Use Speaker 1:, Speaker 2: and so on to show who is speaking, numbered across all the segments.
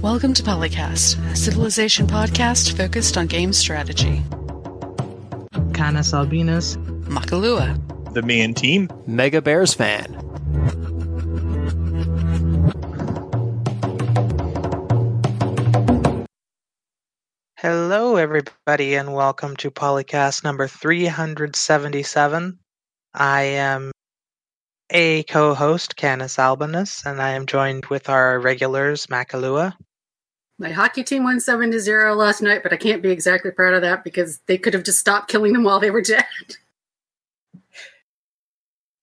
Speaker 1: Welcome to Polycast, a civilization podcast focused on game strategy.
Speaker 2: Canis Albinus.
Speaker 1: Makalua.
Speaker 3: The Man Team.
Speaker 4: Mega Bears fan.
Speaker 2: Hello, everybody, and welcome to Polycast number 377. I am a co host, Canis Albinus, and I am joined with our regulars, Makalua.
Speaker 5: My hockey team won 7 to 0 last night, but I can't be exactly proud of that because they could have just stopped killing them while they were dead.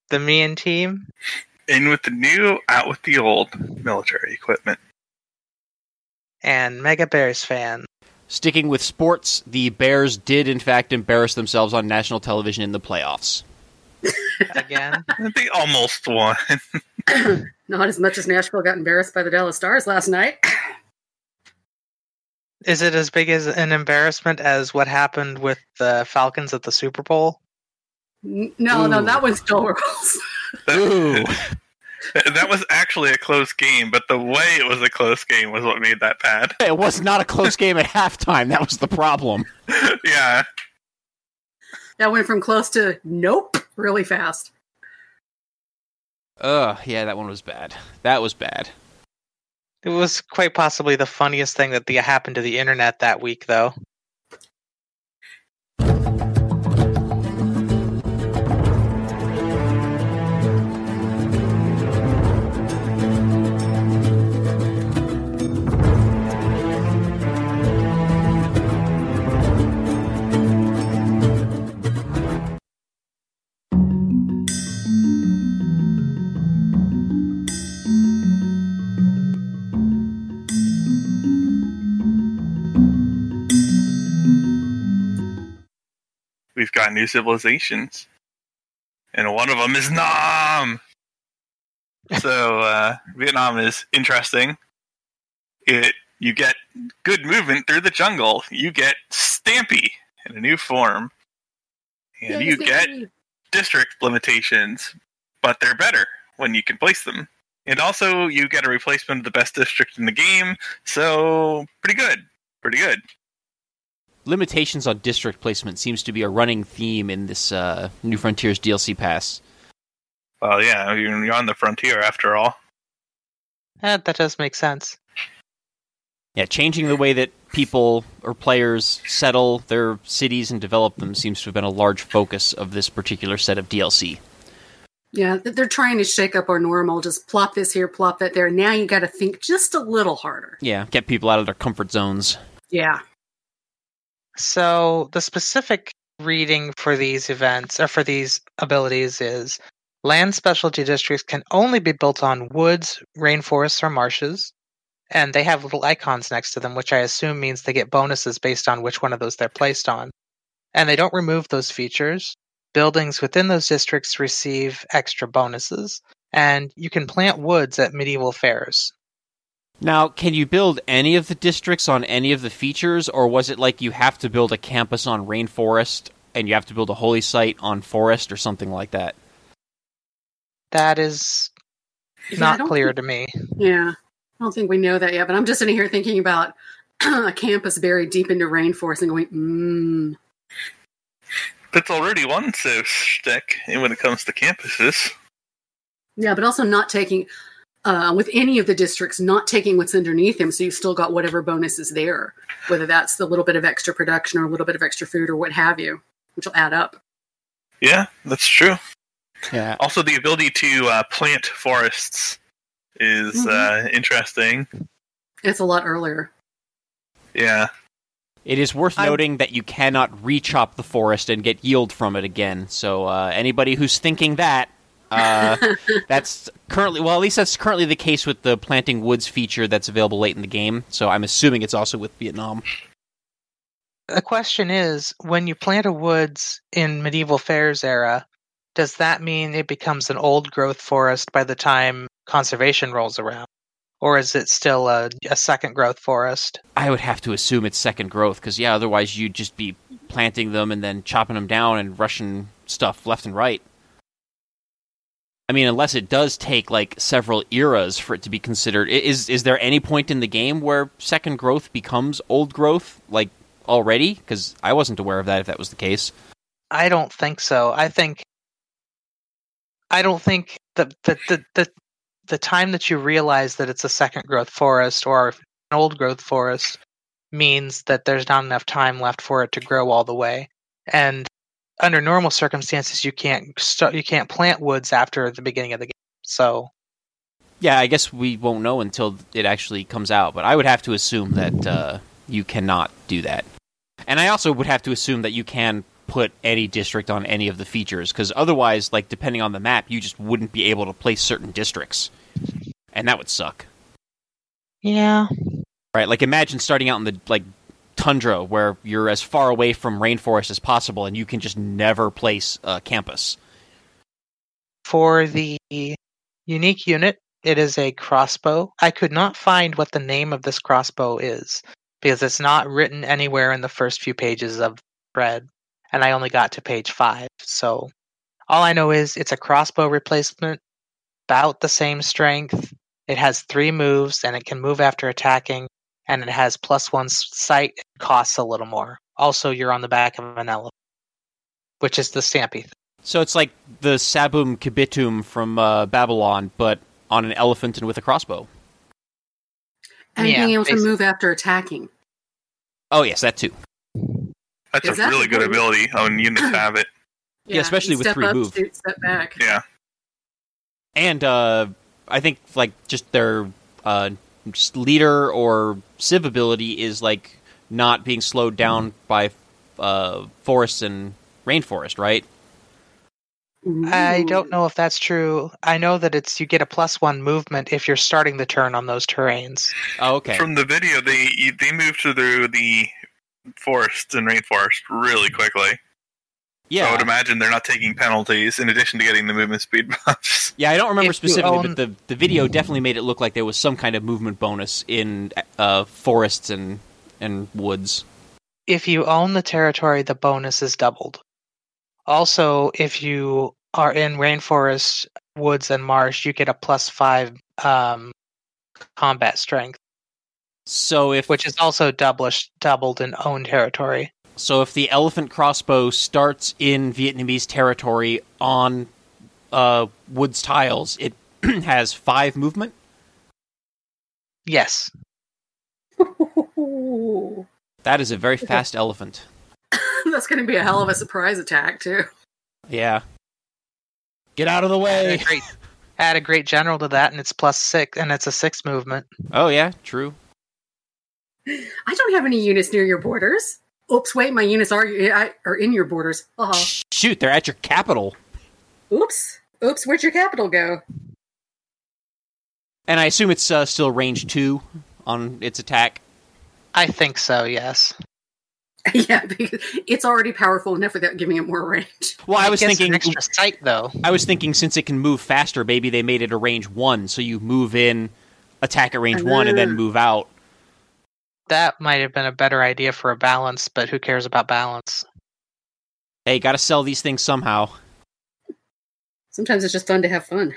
Speaker 2: The Mean team.
Speaker 3: In with the new, out with the old military equipment.
Speaker 2: And Mega Bears fan.
Speaker 4: Sticking with sports, the Bears did in fact embarrass themselves on national television in the playoffs.
Speaker 2: Again.
Speaker 3: they almost won.
Speaker 5: Not as much as Nashville got embarrassed by the Dallas Stars last night.
Speaker 2: Is it as big as an embarrassment as what happened with the Falcons at the Super Bowl?
Speaker 5: N- No, no, that was still rules.
Speaker 4: Ooh.
Speaker 3: that was actually a close game, but the way it was a close game was what made that bad.
Speaker 4: it was not a close game at halftime. That was the problem.
Speaker 3: yeah.
Speaker 5: that went from close to nope really fast.
Speaker 4: Ugh, yeah, that one was bad. That was bad.
Speaker 2: It was quite possibly the funniest thing that the, happened to the internet that week, though.
Speaker 3: We've got new civilizations. And one of them is Nam! so, uh, Vietnam is interesting. It You get good movement through the jungle. You get Stampy in a new form. And you get district limitations, but they're better when you can place them. And also, you get a replacement of the best district in the game, so pretty good. Pretty good.
Speaker 4: Limitations on district placement seems to be a running theme in this uh, New Frontiers DLC pass.
Speaker 3: Well, yeah, you're you're on the frontier after all.
Speaker 2: Eh, that does make sense.
Speaker 4: Yeah, changing the way that people or players settle their cities and develop them seems to have been a large focus of this particular set of DLC.
Speaker 5: Yeah, they're trying to shake up our normal. Just plop this here, plop that there. Now you got to think just a little harder.
Speaker 4: Yeah, get people out of their comfort zones.
Speaker 5: Yeah.
Speaker 2: So the specific reading for these events or for these abilities is land specialty districts can only be built on woods, rainforests, or marshes. And they have little icons next to them, which I assume means they get bonuses based on which one of those they're placed on. And they don't remove those features. Buildings within those districts receive extra bonuses. And you can plant woods at medieval fairs.
Speaker 4: Now, can you build any of the districts on any of the features, or was it like you have to build a campus on rainforest and you have to build a holy site on forest or something like that?
Speaker 2: That is not
Speaker 5: don't
Speaker 2: clear
Speaker 5: think-
Speaker 2: to me.
Speaker 5: Yeah. I don't think we know that yet, but I'm just sitting here thinking about a campus buried deep into rainforest and going, mmm.
Speaker 3: That's already one so shtick when it comes to campuses.
Speaker 5: Yeah, but also not taking, uh, with any of the districts, not taking what's underneath them. So you've still got whatever bonus is there, whether that's the little bit of extra production or a little bit of extra food or what have you, which will add up.
Speaker 3: Yeah, that's true.
Speaker 4: Yeah.
Speaker 3: Also, the ability to uh, plant forests is
Speaker 5: Mhm.
Speaker 3: uh, interesting.
Speaker 5: It's a lot earlier.
Speaker 3: Yeah.
Speaker 4: It is worth
Speaker 2: I'm-
Speaker 4: noting that you cannot rechop the forest and get yield from it again. So uh, anybody who's thinking that, uh, that's currently well, at least that's currently the case with the planting woods feature that's available late in the game. So I'm assuming it's also with Vietnam.
Speaker 2: The question is when you plant a woods in medieval fairs era, does that mean it becomes an old growth forest by the time conservation rolls around? Or is it still a, a second growth forest?
Speaker 4: I would have to assume it's second growth because yeah, otherwise you'd just be planting them and then chopping them down and rushing stuff left and right. I mean, unless it does take like several eras for it to be considered. Is is there any point in the game where second growth becomes old growth, like already? Because I wasn't aware of that. If that was the case,
Speaker 2: I don't think so. I think I don't think the the the the, the time that you realize that it's a second growth forest or an old growth forest means that there's not enough time left for it to grow all the way. And under normal circumstances, you can't start, you can't plant woods after the beginning of the game. So
Speaker 4: yeah, I guess we won't know until it actually comes out. But I would have to assume that uh, you cannot do that, and I also would have to assume that you can put any district on any of the features because otherwise, like depending on the map, you just wouldn't be able to place certain districts, and that would suck.
Speaker 2: yeah,
Speaker 4: Right, like imagine starting out in the like tundra where you're as far away from rainforest as possible, and you can just never place a campus.
Speaker 2: for the unique unit, it is a crossbow. I could not find what the name of this crossbow is because it's not written anywhere in the first few pages of thread, and I only got to page five. So all I know is it's a crossbow replacement, about the same strength. It has three moves, and it can move after attacking, and it has plus one s- sight. It costs a little more. Also, you're on the back of an elephant, which is the Stampy.
Speaker 4: So it's like the Sabum Kibittum from uh, Babylon, but on an elephant and with a crossbow.
Speaker 5: And
Speaker 2: Yeah,
Speaker 5: being able to move after attacking.
Speaker 4: Oh yes, that too.
Speaker 3: That's
Speaker 5: Is
Speaker 3: a
Speaker 5: that
Speaker 3: really good
Speaker 5: important?
Speaker 3: ability when units have it.
Speaker 4: Yeah, especially
Speaker 5: you
Speaker 4: with three
Speaker 5: up,
Speaker 4: move.
Speaker 5: shoot, step back.
Speaker 3: Yeah.
Speaker 4: And uh, I think like just their uh, just leader or civ ability is like not being slowed down by uh, forests and rainforest, right?
Speaker 2: I don't know if that's true. I know that it's you get a plus one movement if you're starting the turn on those terrains.
Speaker 4: Oh, okay.
Speaker 3: From the video, they they move through the forests and rainforest really quickly. So I would imagine they're not taking penalties in addition to getting the movement speed buffs.
Speaker 4: yeah. I don't remember
Speaker 2: If
Speaker 4: specifically,
Speaker 2: own-
Speaker 4: but the the video definitely made it look like there was some kind of movement bonus in uh, forests and and woods.
Speaker 2: If you own the territory, the bonus is doubled. Also, if you are in rainforest, woods, and marsh, you get a plus five um, combat strength,
Speaker 4: So if
Speaker 2: which is also doublish, doubled in own territory.
Speaker 4: So if the elephant crossbow starts in Vietnamese territory on uh, woods tiles, it has five movement.
Speaker 2: Yes,
Speaker 4: That is a very fast elephant.
Speaker 5: That's going to be a hell of a surprise attack, too.
Speaker 4: Yeah. Get out of the
Speaker 2: add
Speaker 4: way.
Speaker 2: a great, add a great general to that, and it's plus six, and it's a six movement.
Speaker 4: Oh yeah, true.
Speaker 5: I don't have any units near your borders. Oops, wait, my units are, are in your borders. Uh-huh.
Speaker 4: Shoot, they're at your capital.
Speaker 5: Oops. Oops, where'd your capital go?
Speaker 4: And I assume it's uh, still range two on its attack.
Speaker 2: I think so. Yes.
Speaker 5: yeah, because it's already powerful enough without giving it more range.
Speaker 4: Well, I was
Speaker 2: Gets an
Speaker 4: thinking
Speaker 2: extra sight though.
Speaker 4: I was thinking since it can move faster, maybe they made it a range one, so you move in, attack at range one, and then move out.
Speaker 2: That might have been a better idea for a balance, but who cares about balance?
Speaker 4: Hey, gotta sell these things somehow.
Speaker 5: Sometimes it's just fun to have fun.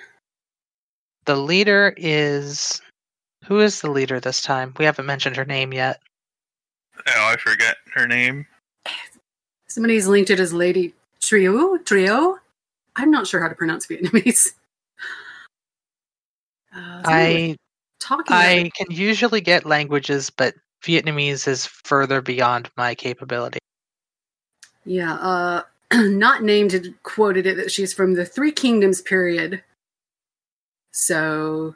Speaker 2: The leader is who is the leader this time? We haven't mentioned her name yet.
Speaker 3: Oh, I forget her name.
Speaker 5: Somebody's linked it as Lady Trio. Trio. I'm not sure how to pronounce Vietnamese. Uh,
Speaker 2: I
Speaker 5: talking.
Speaker 2: I can usually get languages, but Vietnamese is further beyond my capability.
Speaker 5: Yeah, uh, not named quoted it that she's from the Three Kingdoms period. So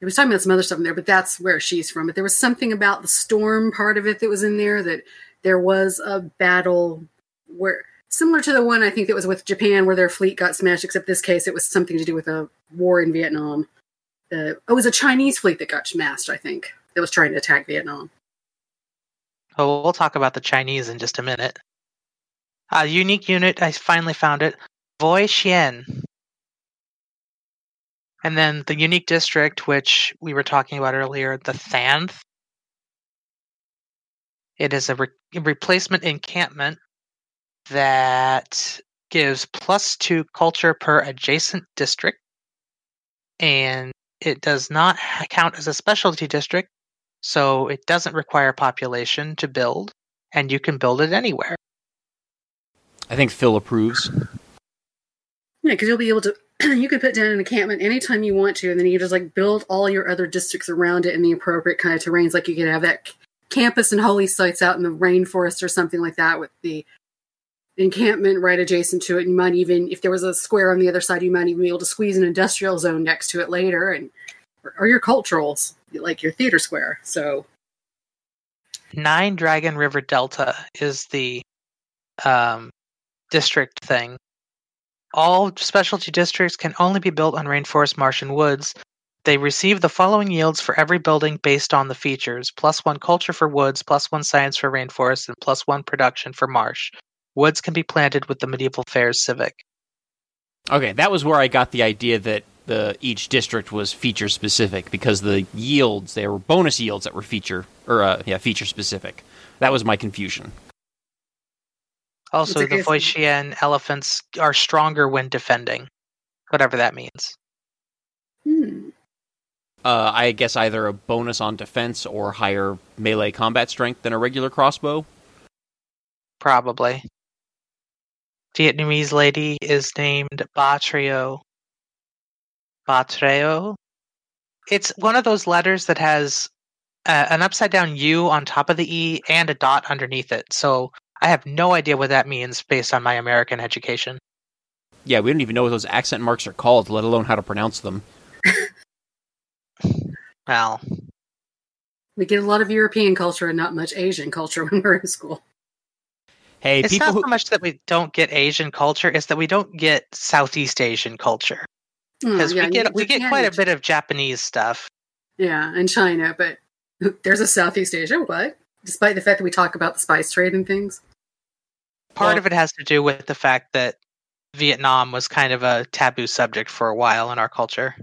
Speaker 5: it was talking about some other stuff in there, but that's where she's from. But there was something about the storm part of it that was in there that there was a battle where similar to the one I think that was with Japan where their fleet got smashed, except this case it was something to do with a war in Vietnam. Uh, it was a Chinese fleet that got smashed, I think, that was trying to attack Vietnam.
Speaker 2: Oh, we'll talk about the Chinese in just a minute. A unique unit, I finally found it. Voi Chiến. And then the unique district, which we were talking about earlier, the Thành. It is a re- replacement encampment that gives plus two culture per adjacent district, and it does not count as a specialty district, so it doesn't require population to build, and you can build it anywhere.
Speaker 4: I think Phil approves.
Speaker 5: Yeah, because you'll be able to. you can put down an encampment anytime you want to, and then you can just like build all your other districts around it in the appropriate kind of terrains. Like you could have that campus and holy sites out in the rainforest or something like that with the encampment right adjacent to it. And you might even, if there was a square on the other side, you might even be able to squeeze an industrial zone next to it later, and or, or your culturals, like your theater square. So
Speaker 2: Nine Dragon River Delta is the um, district thing. All specialty districts can only be built on rainforest, marsh, and woods. They receive the following yields for every building based on the features plus one culture for woods, plus one science for rainforest, and plus one production for marsh. Woods can be planted with the Medieval Faires Civic.
Speaker 4: Okay, that was where I got the idea that the each district was feature specific because the yields they were bonus yields that were feature or uh, yeah feature specific. That was my confusion.
Speaker 2: Also, the
Speaker 5: good-
Speaker 2: elephants are stronger when defending, whatever that means.
Speaker 5: hmm.
Speaker 4: Uh, I guess either a bonus on defense or higher melee combat strength than a regular crossbow.
Speaker 2: Probably. Vietnamese lady is named Bà Triệu. Bà Triệu. It's one of those letters that has uh, an upside down U on top of the E and a dot underneath it. So I have no idea what that means based on my American education.
Speaker 4: Yeah, we don't even know what those accent marks are called, let alone how to pronounce them.
Speaker 2: Well,
Speaker 5: we get a lot of European culture and not much Asian culture when we're in school.
Speaker 4: Hey,
Speaker 2: it's
Speaker 4: people
Speaker 2: not
Speaker 4: who
Speaker 2: so much that we don't get Asian culture; it's that we don't get Southeast Asian culture
Speaker 5: Oh,
Speaker 2: because
Speaker 5: yeah,
Speaker 2: we get we get quite a bit of Japanese stuff.
Speaker 5: Yeah, and China, but there's a Southeast Asia. What? Despite the fact that we talk about the spice trade and things.
Speaker 2: Part
Speaker 4: Well-
Speaker 2: of it has to do with the fact that Vietnam was kind of a taboo subject for a while in our culture.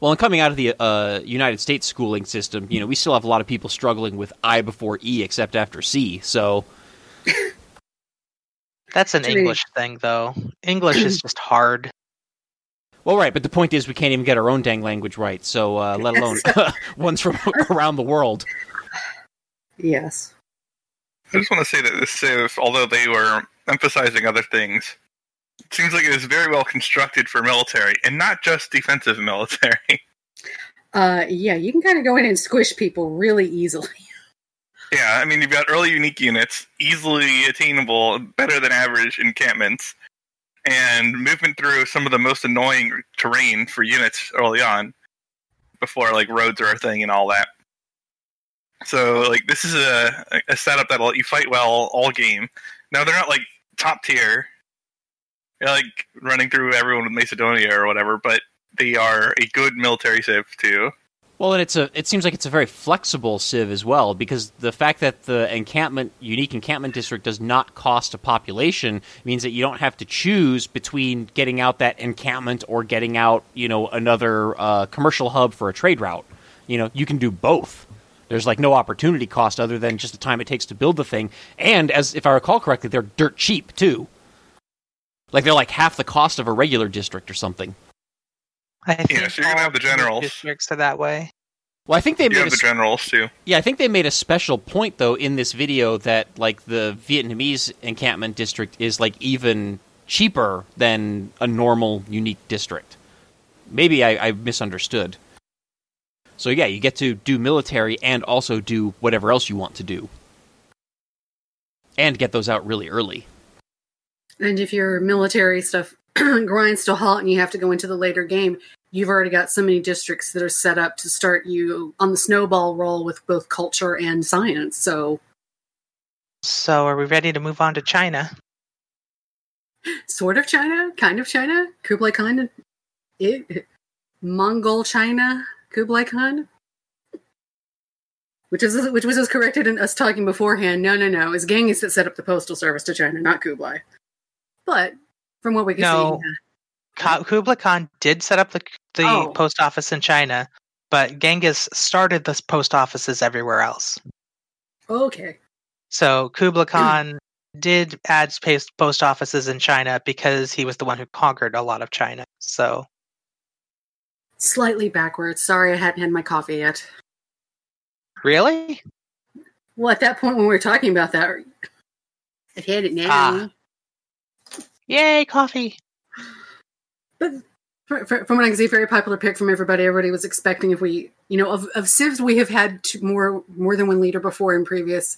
Speaker 4: Well, and coming out of the uh, United States schooling system, you know, we still have a lot of people struggling with I before E except after C. So,
Speaker 2: That's an English thing, though. English is just hard.
Speaker 4: Well, right, but the point is we can't even get our own dang language right. So, uh, let alone ones from around the world.
Speaker 5: Yes.
Speaker 3: I just want to say that this Civ, although they were emphasizing other things, it seems like it is very well constructed for military, and not just defensive military.
Speaker 5: Uh, yeah, you can kind of go in and squish people really easily.
Speaker 3: yeah, I mean, you've got early unique units, easily attainable, better than average encampments, and movement through some of the most annoying terrain for units early on, before like roads are a thing and all that. So, like, this is a, a setup that'll let you fight well all game. Now, they're not like top tier, like running through everyone with Macedonia or whatever, but they are a good military civ too.
Speaker 4: Well, and it's a it seems like it's a very flexible civ as well because the fact that the encampment unique encampment district does not cost a population means that you don't have to choose between getting out that encampment or getting out, you know, another uh, commercial hub for a trade route. You know, you can do both. There's like no opportunity cost other than just the time it takes to build the thing. And as if I recall correctly, they're dirt cheap too. Like they're like half the cost of a regular district or something.
Speaker 2: I think
Speaker 3: Yeah, so you're gonna have the
Speaker 2: unique
Speaker 3: generals.
Speaker 2: districts are that way.
Speaker 4: Well, I think they
Speaker 3: You
Speaker 4: made
Speaker 3: have
Speaker 4: a
Speaker 3: the generals too.
Speaker 4: Yeah, I think they made a special point though in this video that like the Vietnamese encampment district is like even cheaper than a normal unique district. Maybe I, I misunderstood. So yeah, you get to do military and also do whatever else you want to do, and get those out really early.
Speaker 5: And if your military stuff grinds to a halt and you have to go into the later game, you've already got so many districts that are set up to start you on the snowball roll with both culture and science. So,
Speaker 2: So, are we ready to move on to China?
Speaker 5: sort of China, kind of China, Kublai Khan, it, Mongol China, Kublai Khan. Which is which was as corrected in us talking beforehand. No, no, no. It's Genghis that set up the postal service to China, not Kublai. But from what we can
Speaker 2: No.
Speaker 5: see,
Speaker 2: Kublai Khan did set up the the
Speaker 5: Oh.
Speaker 2: post office in China, but Genghis started the post offices everywhere else.
Speaker 5: okay.
Speaker 2: So Kublai Khan did add post post offices in China because he was the one who conquered a lot of China. So
Speaker 5: Slightly backwards. Sorry, I hadn't had my coffee yet.
Speaker 2: really,
Speaker 5: Well, at that point when we were talking about that, I've had it now.
Speaker 2: Ah. Yay, coffee!
Speaker 5: But fr- fr- from what I can see, very popular pick from everybody. Everybody was expecting if we, you know, of, of civs we have had two, more more than one leader before in previous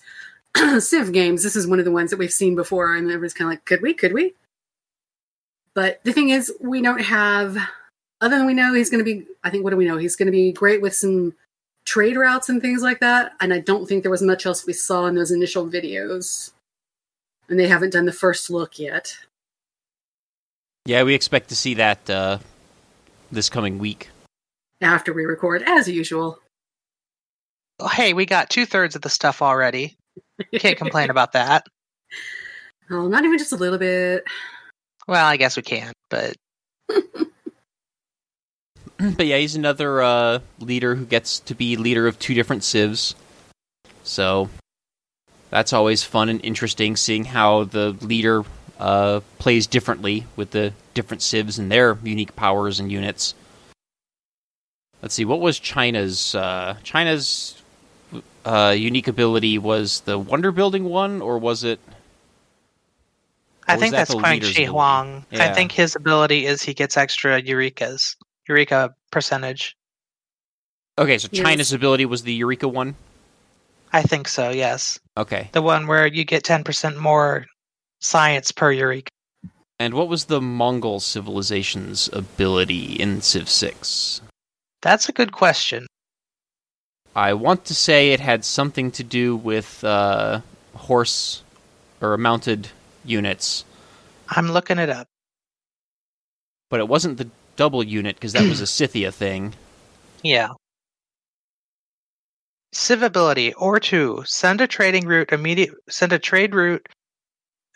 Speaker 5: civ games. This is one of the ones that we've seen before, and everybody's kind of like, could we? Could we? But the thing is, we don't have. Other than we know he's going to be, I think what do we know? He's going to be great with some trade routes and things like that. And I don't think there was much else we saw in those initial videos. And they haven't done the first look yet.
Speaker 4: Yeah, we expect to see that uh, this coming week.
Speaker 5: After we record, as usual.
Speaker 2: Well, hey, we got two thirds of the stuff already. Can't complain about that.
Speaker 5: Oh, not even just a little bit.
Speaker 2: Well, I guess we can, but
Speaker 4: but yeah, he's another uh, leader who gets to be leader of two different civs. So that's always fun and interesting seeing how the leader uh, plays differently with the different civs and their unique powers and units. Let's see, what was China's uh, China's uh, unique ability? Was the wonder building one, or was it?
Speaker 2: I
Speaker 4: or was
Speaker 2: think
Speaker 4: that
Speaker 2: that's
Speaker 4: the
Speaker 2: Quang
Speaker 4: leader's
Speaker 2: Shi
Speaker 4: ability?
Speaker 2: Huang. I think his ability is he gets extra Eurekas, Eureka percentage.
Speaker 4: Okay, so
Speaker 5: Yes.
Speaker 4: China's ability was the Eureka one.
Speaker 2: I think so. Yes,
Speaker 4: Okay,
Speaker 2: the one where you get ten percent more science per Eureka.
Speaker 4: and what was the Mongol civilization's ability in Civ Six?
Speaker 2: That's a good question.
Speaker 4: I want to say it had something to do with uh, horse or mounted units,
Speaker 2: I'm looking it up.
Speaker 4: but it wasn't the double unit because that was a Scythia thing.
Speaker 2: Yeah. Civ ability or two. Send a trading route immediate. Send a trade route.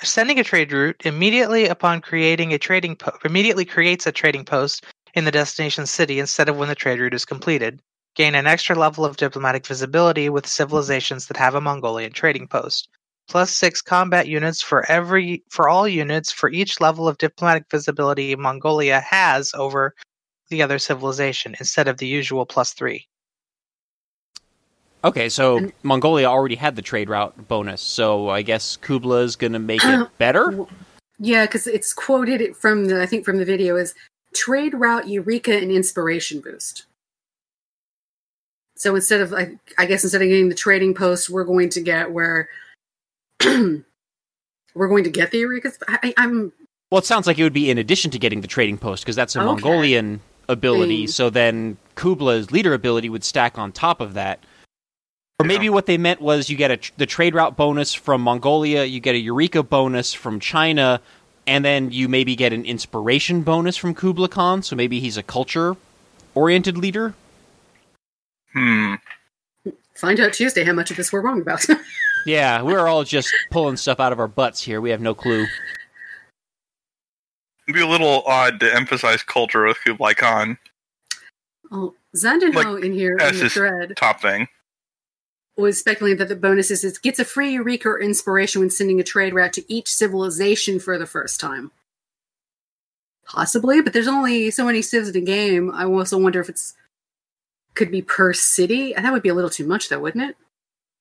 Speaker 2: Sending a trade route immediately upon creating a trading immediately creates a trading post in the destination city instead of when the trade route is completed. Gain an extra level of diplomatic visibility with civilizations that have a Mongolian trading post. Plus six combat units for every for all units for each level of diplomatic visibility Mongolia has over the other civilization instead of the usual plus three.
Speaker 4: Okay, so
Speaker 5: And-
Speaker 4: Mongolia already had the trade route bonus, so I guess Kublai is going to make it uh, better.
Speaker 5: Yeah, because it's quoted from the I think from the video is trade route Eureka and inspiration boost. So instead of I, I guess instead of getting the trading post, we're going to get where we're going to get the Eurekas. I, I'm
Speaker 4: Well, it sounds like it would be in addition to getting the trading post because that's a
Speaker 5: Okay.
Speaker 4: Mongolian ability.
Speaker 5: Thing.
Speaker 4: So then Kublai's leader ability would stack on top of that. Or maybe
Speaker 3: Yeah.
Speaker 4: what they meant was you get a, the trade route bonus from Mongolia, you get a Eureka bonus from China, and then you maybe get an inspiration bonus from Kublai Khan. So maybe he's a culture oriented leader.
Speaker 3: Hmm.
Speaker 5: find out Tuesday how much of this we're wrong about.
Speaker 4: Yeah, we're all just pulling stuff out of our butts here. We have no clue.
Speaker 3: It'd be a little odd to emphasize culture with Kublai Khan.
Speaker 5: oh, Zandenho in here in
Speaker 3: that's
Speaker 5: the thread
Speaker 3: Top thing.
Speaker 5: Was speculating that the bonus is it gets a free Eureka or inspiration when sending a trade route to each civilization for the first time. Possibly, but there's only so many civs in a game. I also wonder if it's could be per city. That would be a little too much, though, wouldn't it?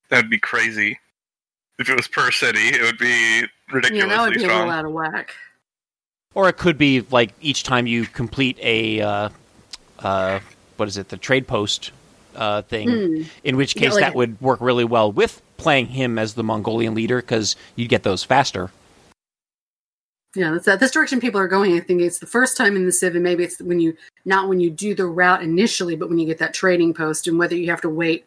Speaker 3: That'd be crazy. If it was per city, it would be ridiculously
Speaker 5: Yeah,
Speaker 3: ridiculously
Speaker 5: that would be a little out of whack.
Speaker 4: Or it could be like each time you complete a uh, uh, what is it, the trade post uh, thing.
Speaker 5: Hmm.
Speaker 4: In which
Speaker 5: Yeah,
Speaker 4: case,
Speaker 5: like-
Speaker 4: that would work really well with playing him as the Mongolian leader because you'd get those faster.
Speaker 5: Yeah, that's that. This direction people are going. I think it's the first time in the Civ, and maybe it's when you not when you do the route initially, but when you get that trading post, and whether you have to wait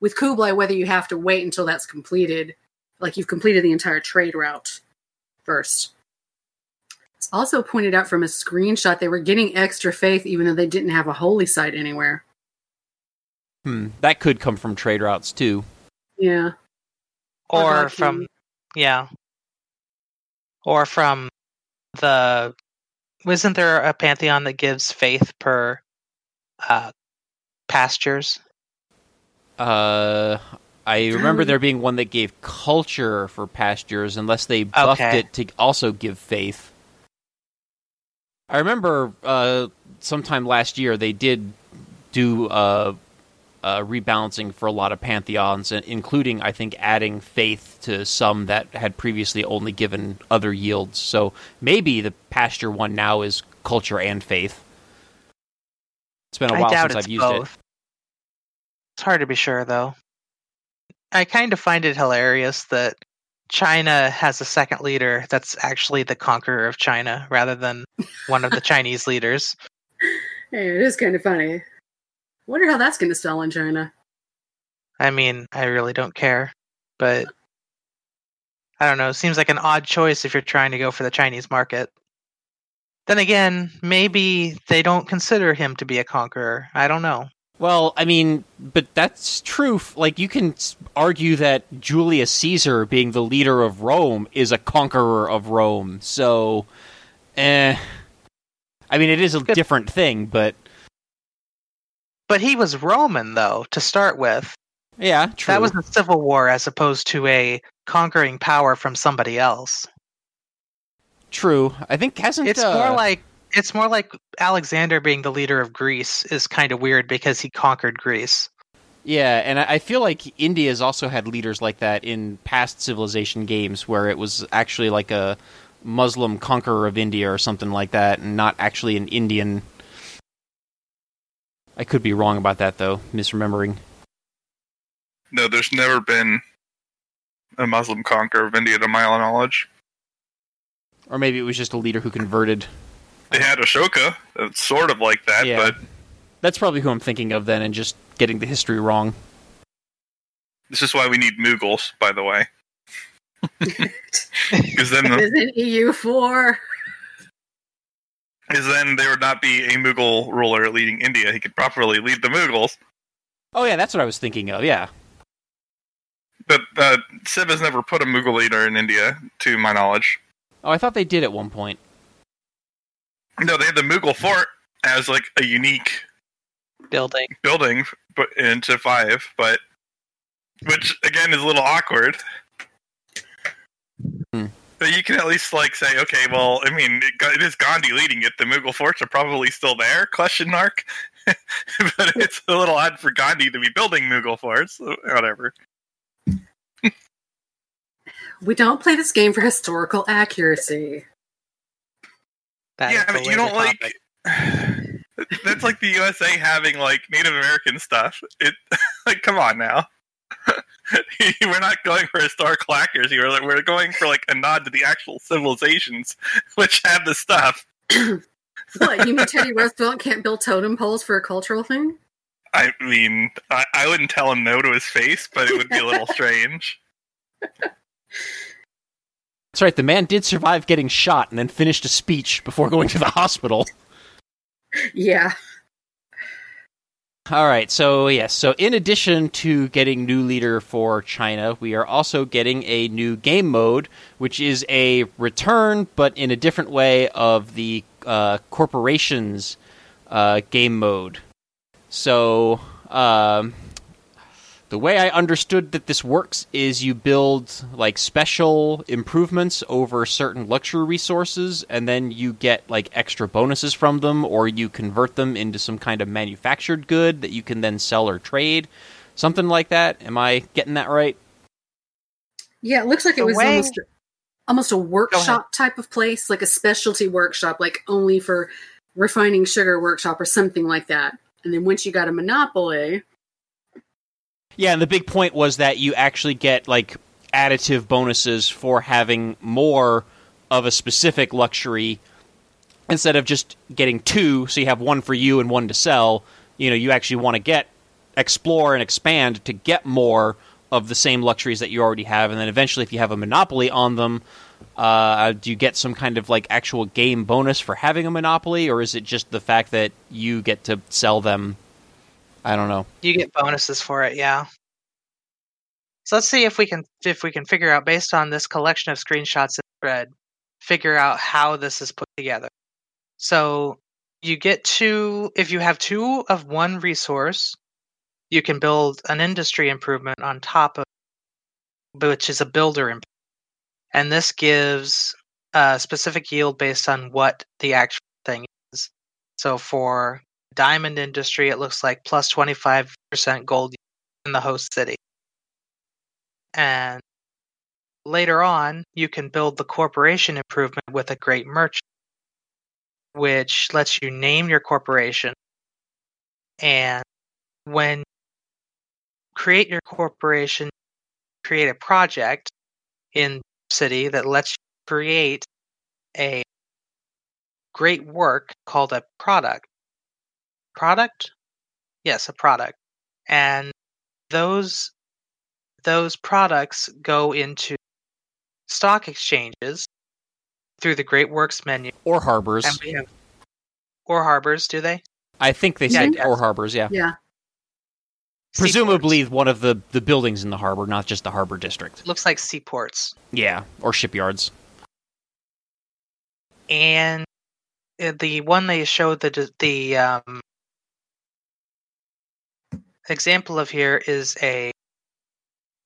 Speaker 5: with Kublai, whether you have to wait until that's completed, like you've completed the entire trade route first. It's also pointed out from a screenshot they were getting extra faith even though they didn't have a holy site anywhere.
Speaker 4: Hmm. That could come from trade routes too.
Speaker 5: Yeah, Or
Speaker 2: or
Speaker 5: Valkyrie.
Speaker 2: from yeah or from the wasn't there a pantheon that gives faith per uh pastures
Speaker 4: Uh, I remember
Speaker 5: Um,
Speaker 4: there being one that gave culture for pastures, unless they buffed
Speaker 2: Okay.
Speaker 4: it to also give faith. I remember uh, sometime last year they did do uh, uh, rebalancing for a lot of pantheons, including I think adding faith to some that had previously only given other yields. So maybe the pasture one now is culture and faith. It's been a while
Speaker 2: doubt
Speaker 4: since I've used it.
Speaker 2: both. It's hard to be sure, though. I kind of find it hilarious that China has a second leader that's actually the conqueror of China rather than one of the Chinese leaders.
Speaker 5: Hey, it is kind of funny. Wonder how that's going to sell in China.
Speaker 2: I mean, I really don't care, but I don't know. It seems like an odd choice if you're trying to go for the Chinese market. Then again, maybe they don't consider him to be a conqueror. I don't know.
Speaker 4: Well, I mean, but that's true. Like, you can argue that Julius Caesar, being the leader of Rome, is a conqueror of Rome. So, eh. I mean, it is a
Speaker 2: Good.
Speaker 4: different thing, but
Speaker 2: But he was Roman, though, to start with.
Speaker 4: yeah, true.
Speaker 2: That was a civil war as opposed to a conquering power from somebody else.
Speaker 4: true. I think hasn't
Speaker 2: It's
Speaker 4: uh,
Speaker 2: more like it's more like Alexander being the leader of Greece is kind of weird because he conquered Greece.
Speaker 4: Yeah, and I I feel like India's also had leaders like that in past civilization games, where it was actually like a Muslim conqueror of India or something like that, and not actually an Indian. I could be wrong about that, though, misremembering.
Speaker 3: No, there's never been a Muslim conqueror of India to my knowledge.
Speaker 4: Or maybe it was just a leader who converted.
Speaker 3: They had Ashoka, that's sort of like that,
Speaker 4: Yeah.
Speaker 3: but
Speaker 4: That's probably who I'm thinking of then, and just getting the history wrong.
Speaker 3: this is why we need Mughals, by the way. Because then, the,
Speaker 5: Isn't EU four?
Speaker 3: Because then there would not be a Mughal ruler leading India. He could properly lead the Mughals.
Speaker 4: Oh yeah, that's what I was thinking of. Yeah.
Speaker 3: But uh, Civ has never put a Mughal leader in India, to my knowledge.
Speaker 4: Oh, I thought they did at one point.
Speaker 3: No, they had the Mughal fort as like a unique
Speaker 2: Building.
Speaker 3: building, but into five, but which again is a little awkward.
Speaker 4: Hmm.
Speaker 3: But you can at least like say, okay, well, I mean, it, it is Gandhi leading it. The Mughal forts are probably still there? Question mark. but it's a little odd for Gandhi to be building Mughal forts. Whatever.
Speaker 5: We don't play this game for historical accuracy.
Speaker 2: That
Speaker 3: yeah,
Speaker 2: is the
Speaker 3: but you don't like. That's like the USA having like Native American stuff. It like, come on now. we're not going for historical accuracy. We're like, we're going for like a nod to the actual civilizations which have the stuff.
Speaker 5: What, you mean Teddy Roosevelt can't build totem poles for a cultural thing?
Speaker 3: I mean, I, I wouldn't tell him no to his face, but it would be a little strange.
Speaker 4: That's right. The man did survive getting shot and then finished a speech before going to the hospital.
Speaker 5: Yeah.
Speaker 4: All right, so yes, so in addition to getting new leader for China, we are also getting a new game mode, which is a return, but in a different way, of the uh, corporations uh, game mode. So um, the way I understood that this works is you build like special improvements over certain luxury resources, and then you get like extra bonuses from them, or you convert them into some kind of manufactured good that you can then sell or trade. Something like that. Am I getting that right?
Speaker 5: Yeah, it looks like it
Speaker 2: The
Speaker 5: was
Speaker 2: way-
Speaker 5: almost almost a workshop type of place, like a specialty workshop, like only for refining sugar workshop or something like that. And then once you got a monopoly,
Speaker 4: Yeah, and the big point was that you actually get like additive bonuses for having more of a specific luxury instead of just getting two, so you have one for you and one to sell. You know, you actually want to get explore and expand to get more of the same luxuries that you already have, and then eventually, if you have a monopoly on them, uh, do you get some kind of like actual game bonus for having a monopoly, or is it just the fact that you get to sell them? I don't know.
Speaker 2: You get bonuses for it, yeah. So let's see if we can if we can figure out based on this collection of screenshots and thread, figure out how this is put together. So you get two if you have two of one resource, you can build an industry improvement on top of, which is a builder. And this gives a specific yield based on what the actual thing is. So for diamond industry, it looks like plus 25% gold in the host city. And later on, you can build the corporation improvement with a great merchant, which lets you name your corporation. And when you create your corporation, create a project in city that lets you create a great work called a product. Product? Yes, a product. And those those products go into stock exchanges through the Great Works menu.
Speaker 4: Or harbors.
Speaker 2: And we have or harbors, do they?
Speaker 4: I think they
Speaker 2: Yeah,
Speaker 4: said
Speaker 2: yes.
Speaker 4: or harbors, yeah.
Speaker 5: Yeah.
Speaker 4: Presumably
Speaker 2: Seaports.
Speaker 4: one of the, the buildings in the harbor, not just the harbor district.
Speaker 2: looks like seaports.
Speaker 4: Yeah, or shipyards.
Speaker 2: and uh, the one they showed the the um, example of here is a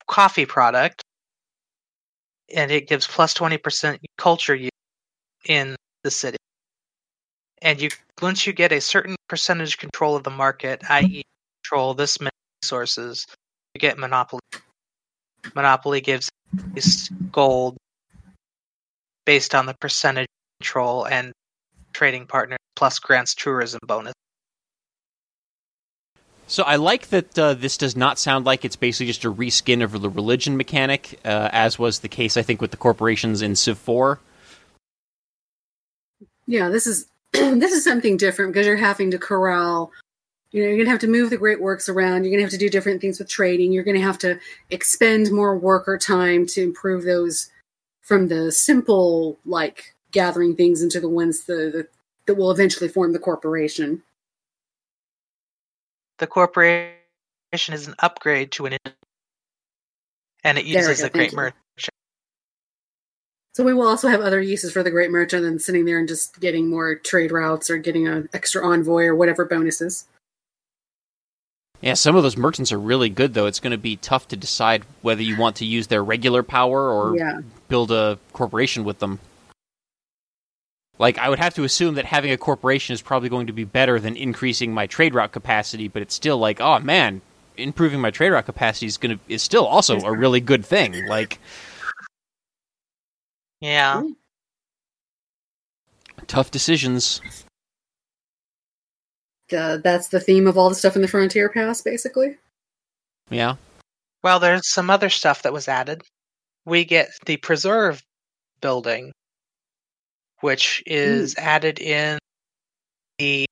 Speaker 2: coffee product, and it gives plus plus twenty percent culture use in the city. And you once you get a certain percentage control of the market, i.e., control this many resources, you get monopoly. Monopoly gives gold based on the percentage control and trading partner plus grants tourism bonus.
Speaker 4: So I like that uh, this does not sound like it's basically just a reskin of the religion mechanic, uh, as was the case, I think, with the corporations in Civ 4.
Speaker 5: Yeah, this is this is something different because you're having to corral. You know, you're gonna have to move the great works around. You're gonna have to do different things with trading. You're gonna have to expend more worker time to improve those from the simple like gathering things into the ones the, the that will eventually form the corporation.
Speaker 2: The corporation is an upgrade to an and it uses the great merchant.
Speaker 5: So we will also have other uses for the great merchant than sitting there and just getting more trade routes or getting an extra envoy or whatever bonuses.
Speaker 4: Yeah, some of those merchants are really good, though. It's going to be tough to decide whether you want to use their regular power or
Speaker 5: Yeah.
Speaker 4: build a corporation with them. Like, I would have to assume that having a corporation is probably going to be better than increasing my trade route capacity, but it's still like, oh man, improving my trade route capacity is going to is still also a really good thing. Like,
Speaker 2: Yeah.
Speaker 4: Tough decisions.
Speaker 5: Uh, that's the theme of all the stuff in the Frontier Pass, basically.
Speaker 4: Yeah.
Speaker 2: Well, there's some other stuff that was added. We get the preserve building, which hmm. is added in the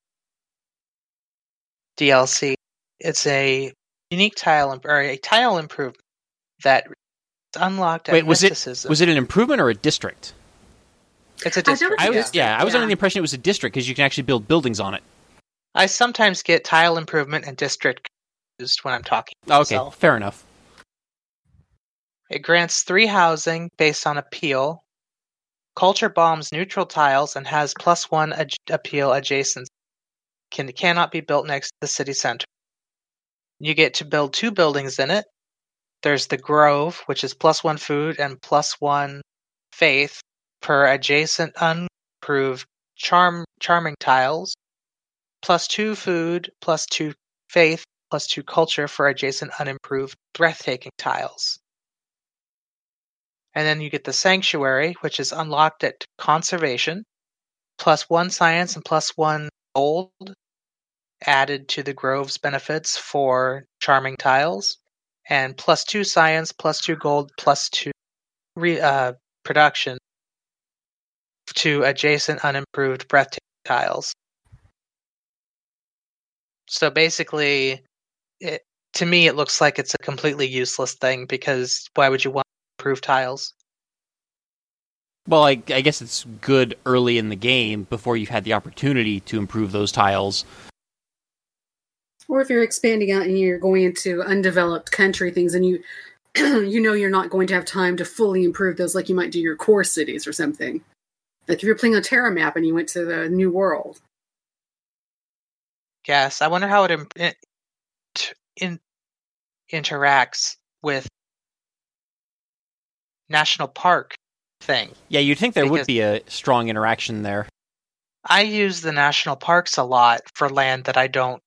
Speaker 2: DLC. It's a unique tile imp- or a tile improvement that is unlocked. At
Speaker 4: Wait, was it was it an improvement or a district?
Speaker 2: It's a
Speaker 5: I never
Speaker 2: district.
Speaker 4: I was
Speaker 5: District,
Speaker 4: yeah, I was under the impression it was a district because you can actually build buildings on it.
Speaker 2: I sometimes get tile improvement and district used when I'm talking. to
Speaker 4: Okay,
Speaker 2: myself.
Speaker 4: fair enough.
Speaker 2: It grants three housing based on appeal, culture bombs neutral tiles, and has plus one ad- appeal adjacent. Can cannot be built next to the city center. You get to build two buildings in it. There's the Grove, which is plus one food and plus one faith per adjacent unimproved charm charming tiles, plus two food, plus two faith, plus two culture for adjacent unimproved breathtaking tiles. And then you get the Sanctuary, which is unlocked at Conservation, plus one science and plus one gold added to the Grove's benefits for charming tiles, and plus two science, plus two gold, plus two re, uh, production to adjacent unimproved breathtaking tiles. So basically, it, to me, it looks like it's a completely useless thing because why would you want to improve tiles?
Speaker 4: Well, I, I guess it's good early in the game before you've had the opportunity to improve those tiles.
Speaker 5: Or if you're expanding out and you're going into undeveloped country things and you you know you're not going to have time to fully improve those like you might do your core cities or something. Like if you're playing a Terra map and you went to the new world.
Speaker 2: Yes, I wonder how it im- it- in interacts with national park thing.
Speaker 4: Yeah, you'd think there would be a strong interaction there.
Speaker 2: I use the national parks a lot for land that I don't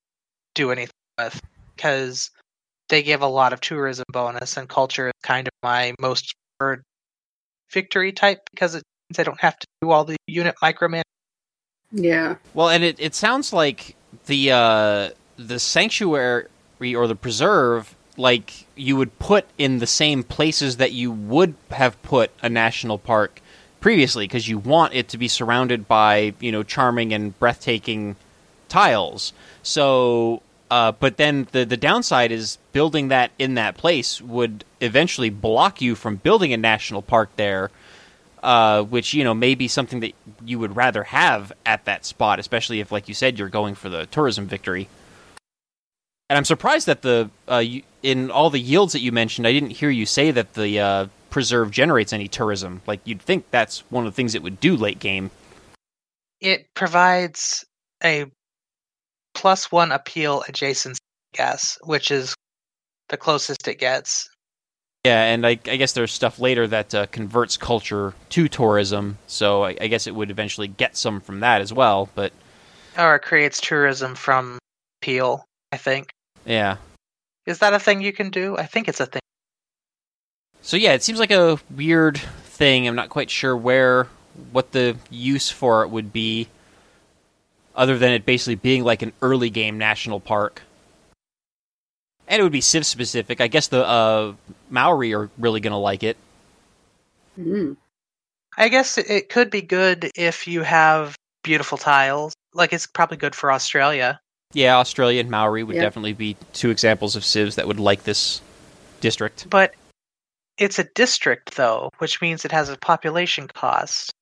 Speaker 2: do anything with because they give a lot of tourism bonus and culture is kind of my most preferred victory type because it means I don't have to do all the unit microman.
Speaker 5: Yeah.
Speaker 4: Well, and it, it sounds like the uh, the sanctuary or the preserve, like you would put in the same places that you would have put a national park previously, because you want it to be surrounded by you know charming and breathtaking tiles. So, uh, but then the the downside is building that in that place would eventually block you from building a national park there uh, which you know may be something that you would rather have at that spot, especially if, like you said, you're going for the tourism victory. And I'm surprised that the uh, you, in all the yields that you mentioned, I didn't hear you say that the uh, preserve generates any tourism. Like you'd think that's one of the things it would do late game.
Speaker 2: It provides a plus one appeal adjacent guess, which is the closest it gets.
Speaker 4: Yeah, and I, I guess there's stuff later that uh, converts culture to tourism, so I, I guess it would eventually get some from that as well. But
Speaker 2: Or it creates tourism from appeal, I think.
Speaker 4: Yeah,
Speaker 2: Is that a thing you can do? I think it's a thing.
Speaker 4: So yeah, it seems like a weird thing. I'm not quite sure where what the use for it would be other than it basically being like an early game national park. And it would be Civ specific. I guess the uh, Maori are really going to like it.
Speaker 5: Mm.
Speaker 2: I guess it- it could be good if you have beautiful tiles. Like it's probably good for Australia.
Speaker 4: Yeah, Australia and Maori would
Speaker 5: Yeah.
Speaker 4: definitely be two examples of civs that would like this district.
Speaker 2: But it's a district though, which means it has a population cost.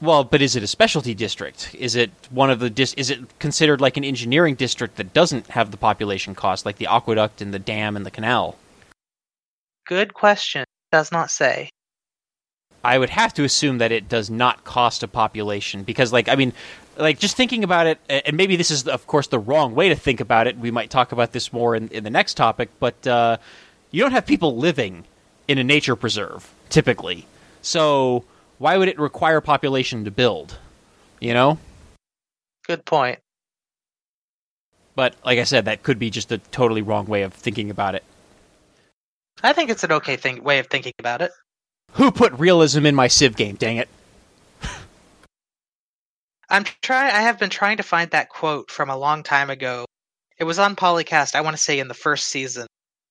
Speaker 4: Well, but is it a specialty district? Is it one of the dis- is it considered like an engineering district that doesn't have the population cost like the aqueduct and the dam and the canal?
Speaker 2: Good question. Does not say.
Speaker 4: I would have to assume that it does not cost a population because, like, I mean, like just thinking about it, and maybe this is, of course, the wrong way to think about it. We might talk about this more in, in the next topic, but uh, you don't have people living in a nature preserve typically. So why would it require population to build? You know.
Speaker 2: Good point.
Speaker 4: But like I said, that could be just a totally wrong way of thinking about it.
Speaker 2: I think it's an okay thing way of thinking about it.
Speaker 4: Who put realism in my Civ game? Dang it!
Speaker 2: I'm trying. I have been trying to find that quote from a long time ago. It was on Polycast. I want to say in the first season,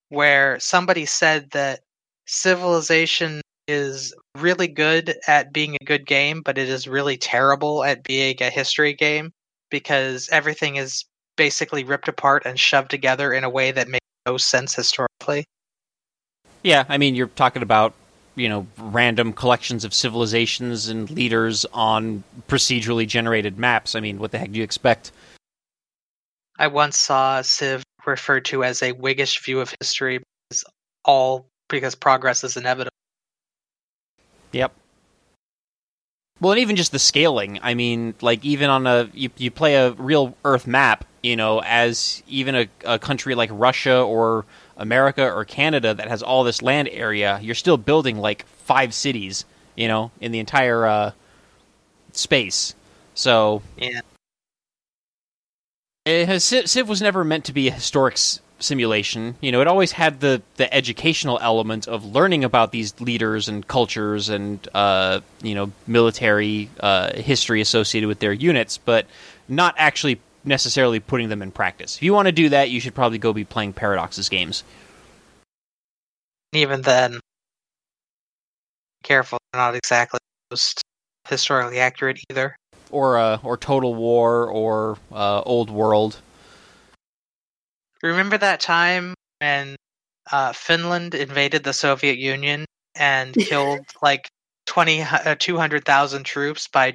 Speaker 2: where somebody said that Civilization is really good at being a good game, but it is really terrible at being a history game because everything is basically ripped apart and shoved together in a way that makes no sense historically.
Speaker 4: Yeah, I mean, you're talking about you know random collections of civilizations and leaders on procedurally generated maps. I mean, what the heck do you expect?
Speaker 2: I once saw Civ referred to as a Whiggish view of history because all because progress is inevitable.
Speaker 4: Yep. Well, and even just the scaling. I mean, like even on a you you play a real Earth map, you know, as even a, a country like Russia or America or Canada that has all this land area, you're still building like five cities, you know, in the entire uh, space. So
Speaker 2: Yeah.
Speaker 4: it has, Civ, was never meant to be a historic s- simulation. You know, it always had the the educational element of learning about these leaders and cultures and uh, you know military uh, history associated with their units, but not actually necessarily putting them in practice. If you want to do that, you should probably go be playing Paradox's games.
Speaker 2: Even then, careful, they're not exactly most historically accurate either.
Speaker 4: Or uh, or Total War or uh, Old World.
Speaker 2: Remember that time when uh, Finland invaded the Soviet Union and killed like 20, uh, 200,000 troops by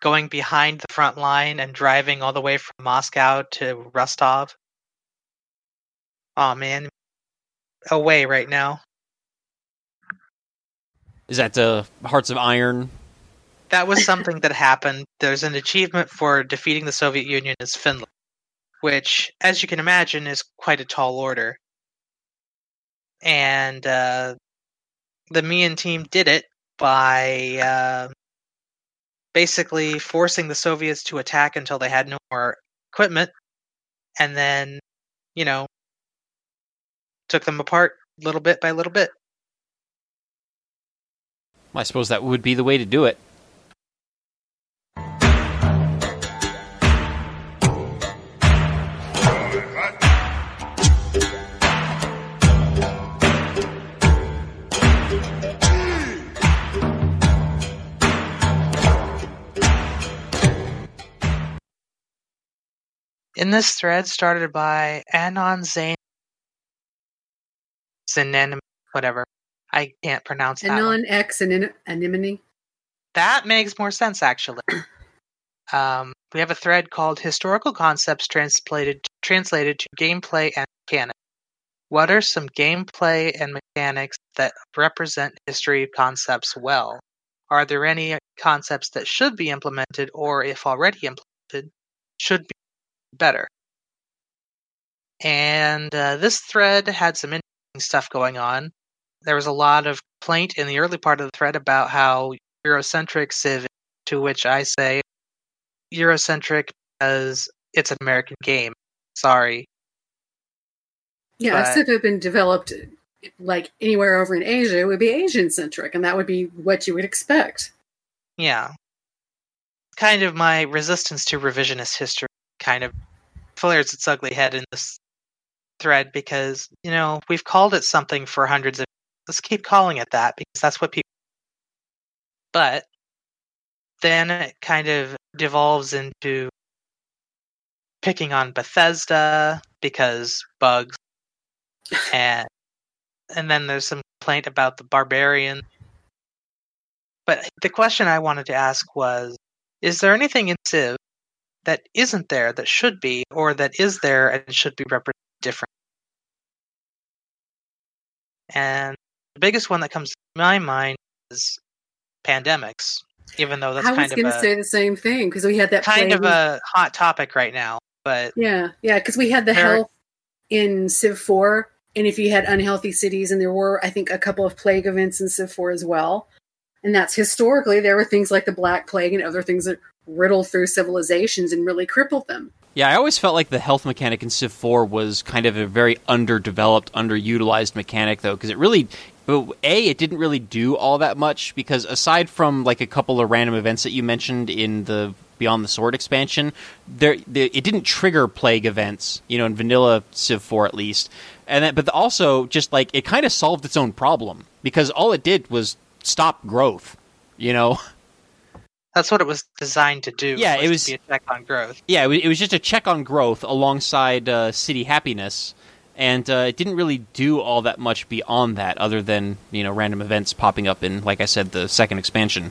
Speaker 2: going behind the front line and driving all the way from Moscow to Rostov? Oh man, away right now.
Speaker 4: Is that the Hearts of Iron?
Speaker 2: That was something that happened. There's an achievement for defeating the Soviet Union as Finland, which, as you can imagine, is quite a tall order. and uh, the Mian team did it by uh, basically forcing the Soviets to attack until they had no more equipment, and then, you know, took them apart little bit by little bit.
Speaker 4: I suppose that would be the way to do it.
Speaker 2: In this thread started by Anon Zain Zanen whatever. I can't pronounce that.
Speaker 5: Anon. X and anemone.
Speaker 2: That makes more sense, actually. um, we have a thread called "Historical Concepts Translated Translated to Gameplay and Mechanics." What are some gameplay and mechanics that represent history concepts well? Are there any concepts that should be implemented, or if already implemented, should be better? And uh, this thread had some interesting stuff going on. There was a lot of complaint in the early part of the thread about how Eurocentric Civ, to which I say Eurocentric because it's an American game. Sorry.
Speaker 5: Yeah,
Speaker 2: But-
Speaker 5: if Civ had been developed like anywhere over in Asia, it would be Asian centric, and that would be what you would expect.
Speaker 2: Yeah. Kind of my resistance to revisionist history kind of flares its ugly head in this thread because, you know, we've called it something for hundreds of let's keep calling it that because that's what people but then it kind of devolves into picking on Bethesda because bugs and and then there's some complaint about the barbarian. But the question I wanted to ask was Is there anything in Civ that isn't there that should be, or that is there and should be represented differently. And the biggest one that comes to my mind is pandemics, even though that's
Speaker 5: I was
Speaker 2: kind of
Speaker 5: going to say the same thing because we had that
Speaker 2: kind of a hot topic right now. But
Speaker 5: Yeah, yeah, because we had the health in Civ 4, and if you had unhealthy cities, and there were, I think, a couple of plague events in Civ 4 as well. And that's historically, there were things like the Black Plague and other things that riddled through civilizations and really crippled them.
Speaker 4: Yeah, I always felt like the health mechanic in Civ 4 was kind of a very underdeveloped, underutilized mechanic, though, because it really, a, it didn't really do all that much, because aside from like a couple of random events that you mentioned in the Beyond the Sword expansion, there, it didn't trigger plague events, you know, in vanilla Civ 4 at least. And then, but also, just like, it kind of solved its own problem, because all it did was stop growth, you know?
Speaker 2: that's what it was designed to do.
Speaker 4: Yeah, it
Speaker 2: to
Speaker 4: was-
Speaker 2: be a check on growth.
Speaker 4: Yeah, it was, just a check on growth alongside uh, city happiness, and uh, it didn't really do all that much beyond that, other than you know random events popping up in, like I said, the second expansion.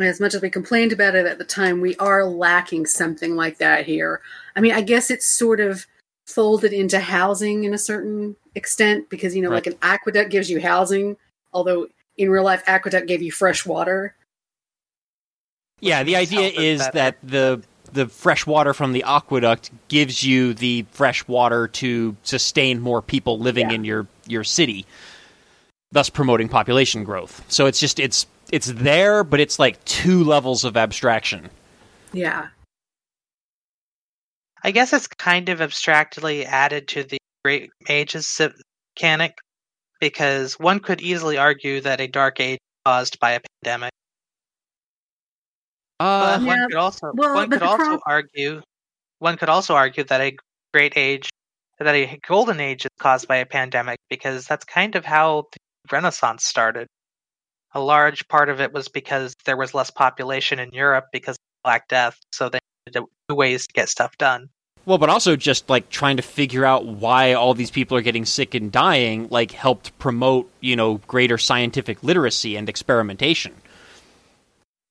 Speaker 5: As much as we complained about it at the time, we are lacking something like that here. I mean, I guess it's sort of folded into housing in a certain extent because, you know, like an aqueduct gives you housing, although in real life, aqueduct gave you fresh water.
Speaker 4: Yeah, the idea is
Speaker 2: better.
Speaker 4: that the the fresh water from the aqueduct gives you the fresh water to sustain more people living
Speaker 5: Yeah.
Speaker 4: in your your city, thus promoting population growth. So it's just it's it's there, but it's like two levels of abstraction.
Speaker 5: Yeah.
Speaker 2: I guess it's kind of abstractly added to the Great Ages civ- mechanic because one could easily argue that a Dark Age caused by a pandemic.
Speaker 4: Uh,
Speaker 2: But one
Speaker 5: Yeah,
Speaker 2: could also
Speaker 5: well,
Speaker 2: one could also
Speaker 5: prob-
Speaker 2: argue one could also argue that a Great Age that a Golden Age is caused by a pandemic because that's kind of how the Renaissance started. A large part of it was because there was less population in Europe because of the Black Death, so they needed new ways to get stuff done.
Speaker 4: Well, but also just like trying to figure out why all these people are getting sick and dying, like helped promote, you know, greater scientific literacy and experimentation.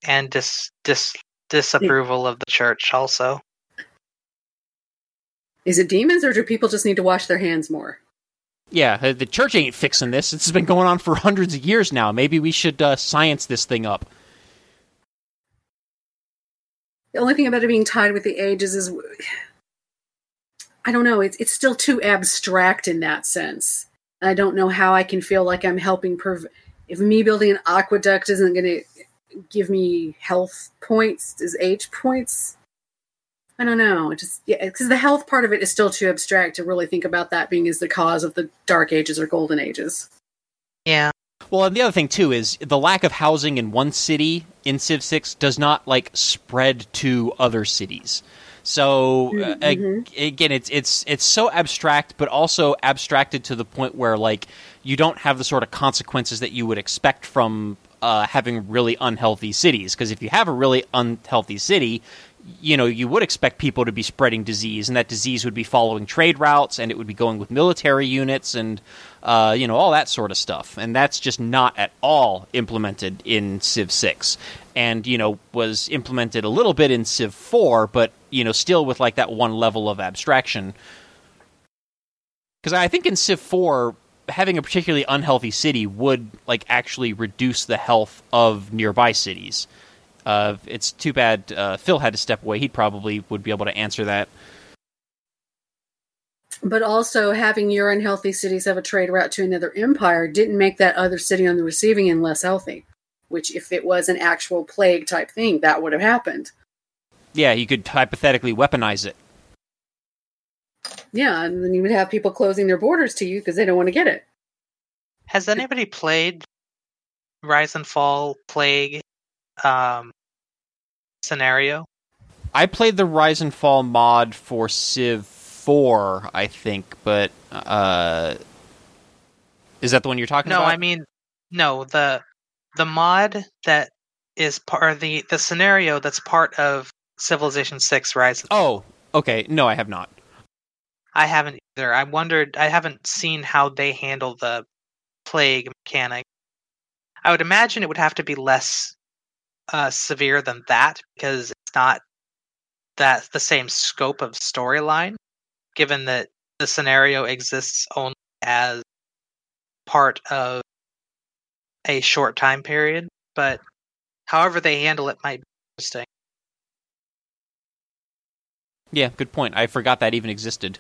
Speaker 2: and dis, dis disapproval of the church also.
Speaker 5: Is it demons or do people just need to wash their hands more?
Speaker 4: Yeah, uh, the church ain't fixing this. This has been going on for hundreds of years now. Maybe we should uh, science this thing up.
Speaker 5: The only thing about it being tied with the ages is I don't know. It's it's still too abstract in that sense. I don't know how I can feel like I'm helping. Prov- if me building an aqueduct isn't going to give me health points, is age points? I don't know. It just yeah, because the health part of it is still too abstract to really think about that being as the cause of the dark ages or golden ages.
Speaker 2: Yeah.
Speaker 4: Well, and the other thing too is the lack of housing in one city in Civ Six does not like spread to other cities. So uh,
Speaker 5: Mhm.
Speaker 4: ag- again, it's it's it's so abstract, but also abstracted to the point where like you don't have the sort of consequences that you would expect from uh, having really unhealthy cities. Because if you have a really unhealthy city, you know you would expect people to be spreading disease, and that disease would be following trade routes, and it would be going with military units, and uh, you know all that sort of stuff. And that's just not at all implemented in Civ Six, and you know was implemented a little bit in Civ Four, but you know still with like that one level of abstraction. Because I think in Civ Four, having a particularly unhealthy city would like actually reduce the health of nearby cities. Uh, it's too bad uh, Phil had to step away. He probably would be able to answer that.
Speaker 5: But also having your unhealthy cities have a trade route to another empire didn't make that other city on the receiving end less healthy. Which, if it was an actual plague type thing, that would have happened.
Speaker 4: Yeah, you could hypothetically weaponize it.
Speaker 5: Yeah, and then you would have people closing their borders to you because they don't want to get it.
Speaker 2: Has anybody played Rise and Fall Plague um, scenario?
Speaker 4: I played the Rise and Fall mod for Civ 4, I think, but uh, is that the one you're talking
Speaker 2: No,
Speaker 4: about?
Speaker 2: No, I mean no the the mod that is part of the the scenario that's part of Civilization Six Rise.
Speaker 4: Oh, okay. No, I have not.
Speaker 2: I haven't either. I wondered. I haven't seen how they handle the plague mechanic. I would imagine it would have to be less uh, severe than that because it's not that the same scope of storyline. Given that the scenario exists only as part of a short time period, but however they handle it might be interesting.
Speaker 4: Yeah, good point. I forgot that even existed.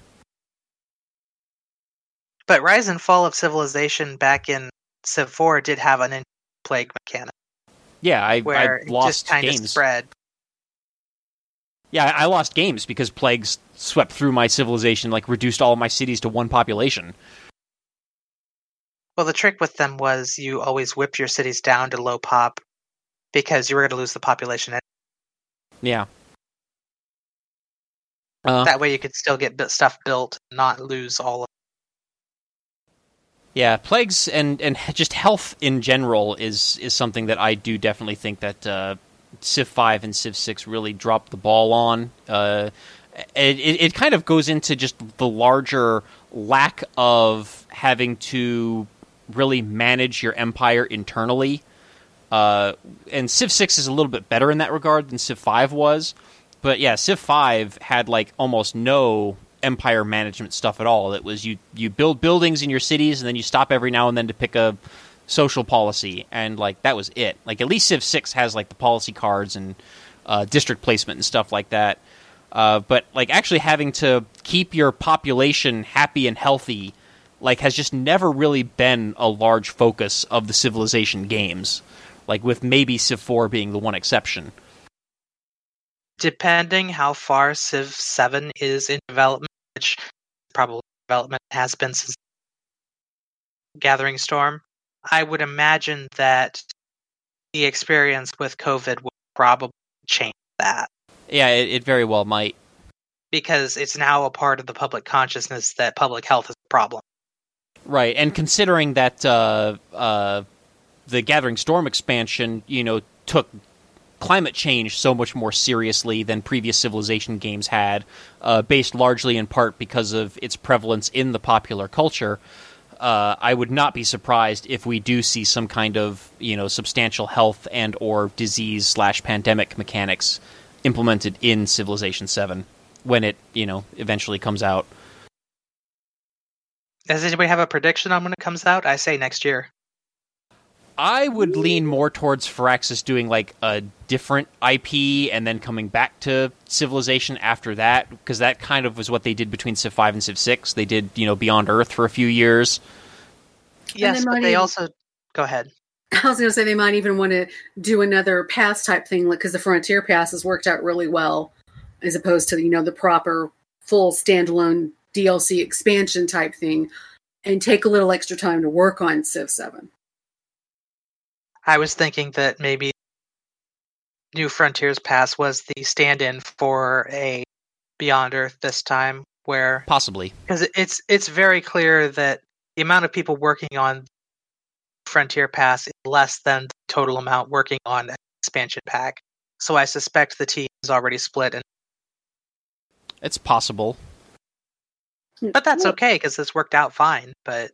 Speaker 2: But Rise and Fall of Civilization back in Civ 4 did have an in- plague mechanic
Speaker 4: Yeah, I,
Speaker 2: where
Speaker 4: I lost
Speaker 2: just kind of
Speaker 4: games.
Speaker 2: spread.
Speaker 4: Yeah, I lost games because plagues swept through my civilization, like reduced all of my cities to one population.
Speaker 2: Well, the trick with them was you always whip your cities down to low pop because you were going to lose the population.
Speaker 4: Yeah. Uh,
Speaker 2: That way you could still get stuff built not lose all of
Speaker 4: Yeah, plagues and and just health in general is is something that I do definitely think that uh, Civ Five and Civ Six really dropped the ball on. Uh, it, it kind of goes into just the larger lack of having to really manage your empire internally. Uh, and Civ Six is a little bit better in that regard than Civ Five was, but yeah, Civ Five had like almost no empire management stuff at all. It was you you build buildings in your cities and then you stop every now and then to pick a social policy and like that was it. Like at least Civ Six has like the policy cards and uh, district placement and stuff like that. Uh, but like actually having to keep your population happy and healthy like has just never really been a large focus of the civilization games like with maybe civ 4 being the one exception
Speaker 2: depending how far Civ 7 is in development, which probably development has been since Gathering Storm, I would imagine that the experience with COVID will probably change that
Speaker 4: yeah it, it very well might
Speaker 2: because it's now a part of the public consciousness that public health is a problem.
Speaker 4: right and considering that uh, uh, the gathering storm expansion you know took climate change so much more seriously than previous civilization games had uh, based largely in part because of its prevalence in the popular culture uh, I would not be surprised if we do see some kind of you know substantial health and or disease slash pandemic mechanics implemented in Civilization Seven when it you know eventually comes out.
Speaker 2: Does anybody have a prediction on when it comes out? I say next year.
Speaker 4: I would lean more towards Firaxis doing like a different IP and then coming back to Civilization after that, because that kind of was what they did between Civ 5 and Civ 6. They did, you know, Beyond Earth for a few years.
Speaker 2: Yes,
Speaker 5: they
Speaker 2: but they
Speaker 5: even-
Speaker 2: also go ahead.
Speaker 5: I was going to say they might even want to do another pass type thing, like because the Frontier Pass has worked out really well, as opposed to you know the proper full standalone DLC expansion type thing, and take a little extra time to work on Civ Seven.
Speaker 2: I was thinking that maybe New Frontiers Pass was the stand-in for a Beyond Earth this time, where
Speaker 4: Possibly.
Speaker 2: because it's it's very clear that the amount of people working on Frontier Pass is less than the total amount working on an expansion pack. So I suspect the team is already split, and
Speaker 4: It's possible. Hmm.
Speaker 2: but that's okay because this worked out fine. But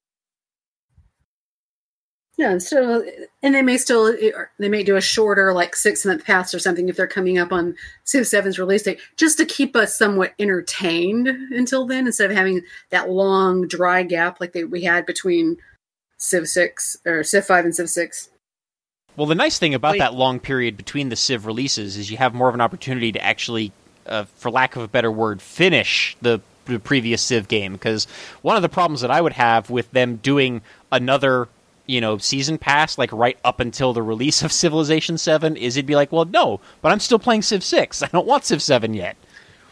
Speaker 5: Yeah, and so and they may still they may do a shorter like six month pass or something if they're coming up on Civ 7's release date, just to keep us somewhat entertained until then, instead of having that long dry gap like they, we had between Civ six or Civ five and Civ six.
Speaker 4: Well, the nice thing about
Speaker 2: Wait.
Speaker 4: that long period between the Civ releases is you have more of an opportunity to actually, uh, for lack of a better word, finish the, the previous Civ game. Because one of the problems that I would have with them doing another, you know, season pass like right up until the release of Civilization Seven is it'd be like, well, no, but I'm still playing Civ Six. I don't want Civ Seven yet.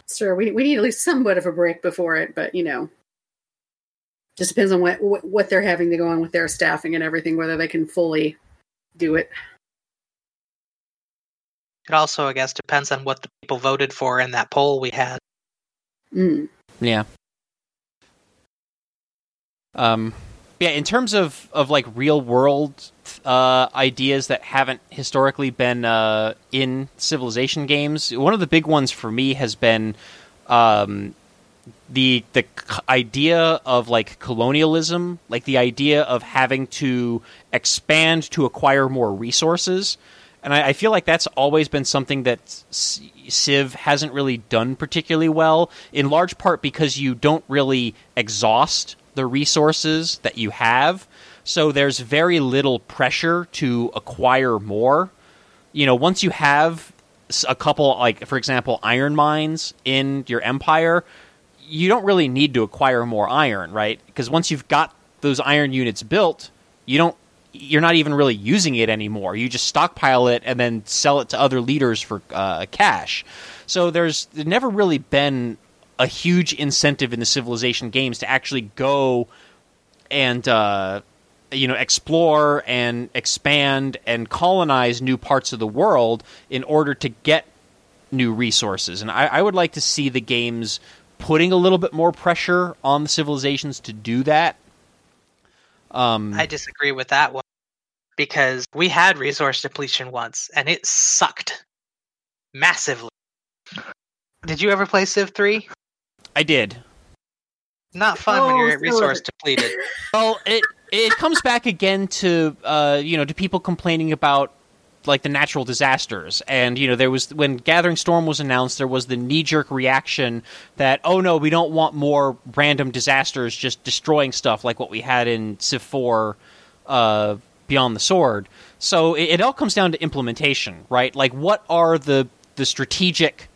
Speaker 5: Sure, we we need at least somewhat of a break before it, but you know, just depends on what what, what they're having to go on with their staffing and everything, whether they can fully do it.
Speaker 2: it also, I guess, depends on what the people voted for in that poll we had.
Speaker 5: Mm.
Speaker 4: Yeah. Um, yeah. In terms of of like real world uh, ideas that haven't historically been uh, in civilization games, one of the big ones for me has been um, the the idea of like colonialism, like the idea of having to expand to acquire more resources. And I, I feel like that's always been something that Civ hasn't really done particularly well, in large part because you don't really exhaust the resources that you have. So there's very little pressure to acquire more. You know, once you have a couple, like, for example, iron mines in your empire, you don't really need to acquire more iron, right? Because once you've got those iron units built, you don't you're not even really using it anymore. You just stockpile it and then sell it to other leaders for uh, cash. So there's never really been a huge incentive in the civilization games to actually go and uh, you know explore and expand and colonize new parts of the world in order to get new resources. And I, I would like to see the games putting a little bit more pressure on the civilizations to do that. Um,
Speaker 2: I disagree with that one because we had resource depletion once and it sucked massively. Did you ever play Civ 3?
Speaker 4: I did.
Speaker 2: Not fun when
Speaker 5: Oh,
Speaker 2: you're at
Speaker 5: so-
Speaker 2: resource depleted.
Speaker 4: Well, it it comes back again to uh, you know to people complaining about like the natural disasters, and you know there was when Gathering Storm was announced, there was the knee jerk reaction that oh no, we don't want more random disasters just destroying stuff like what we had in Civ Four, uh, Beyond the Sword. So it, it all comes down to implementation, right? Like what are the the strategic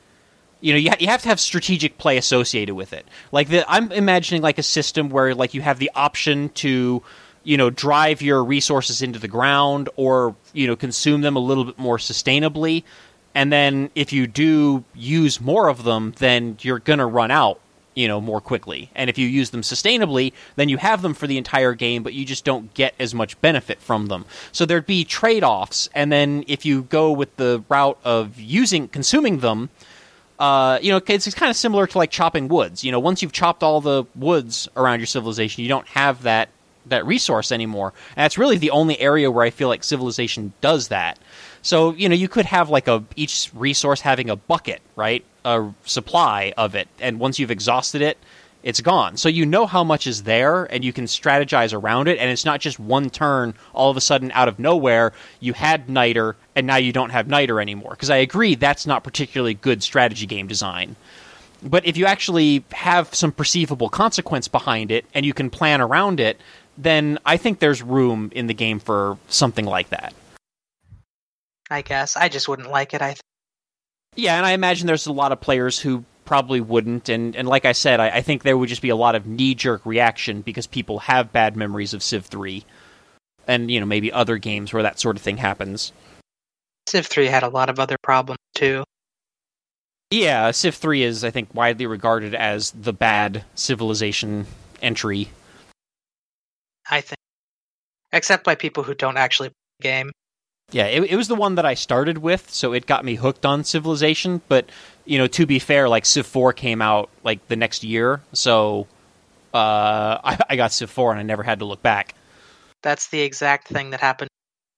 Speaker 4: you know you, ha- you have to have strategic play associated with it. Like the, i'm imagining like a system where like you have the option to you know drive your resources into the ground or you know consume them a little bit more sustainably. And then if you do use more of them then you're going to run out you know more quickly. And if you use them sustainably then you have them for the entire game but you just don't get as much benefit from them. So there'd be trade-offs and then if you go with the route of using consuming them uh, you know, it's, it's kind of similar to like chopping woods. You know, once you've chopped all the woods around your civilization, you don't have that that resource anymore. And that's really the only area where I feel like civilization does that. So, you know, you could have like a each resource having a bucket, right? A supply of it, and once you've exhausted it, it's gone. So you know how much is there and you can strategize around it and it's not just one turn all of a sudden out of nowhere you had niter and now you don't have niter anymore because I agree that's not particularly good strategy game design. But if you actually have some perceivable consequence behind it and you can plan around it, then I think there's room in the game for something like that.
Speaker 2: I guess I just wouldn't like it. I th-
Speaker 4: Yeah, and I imagine there's a lot of players who probably wouldn't, and, and like I said, I, I think there would just be a lot of knee jerk reaction because people have bad memories of Civ 3. And, you know, maybe other games where that sort of thing happens.
Speaker 2: Civ 3 had a lot of other problems too.
Speaker 4: Yeah, Civ 3 is, I think, widely regarded as the bad civilization entry.
Speaker 2: I think, except by people who don't actually play the game.
Speaker 4: Yeah, it, it was the one that I started with, so it got me hooked on Civilization. But you know, to be fair, like Civ Four came out like the next year, so uh, I, I got Civ Four and I never had to look back.
Speaker 2: That's the exact thing that happened.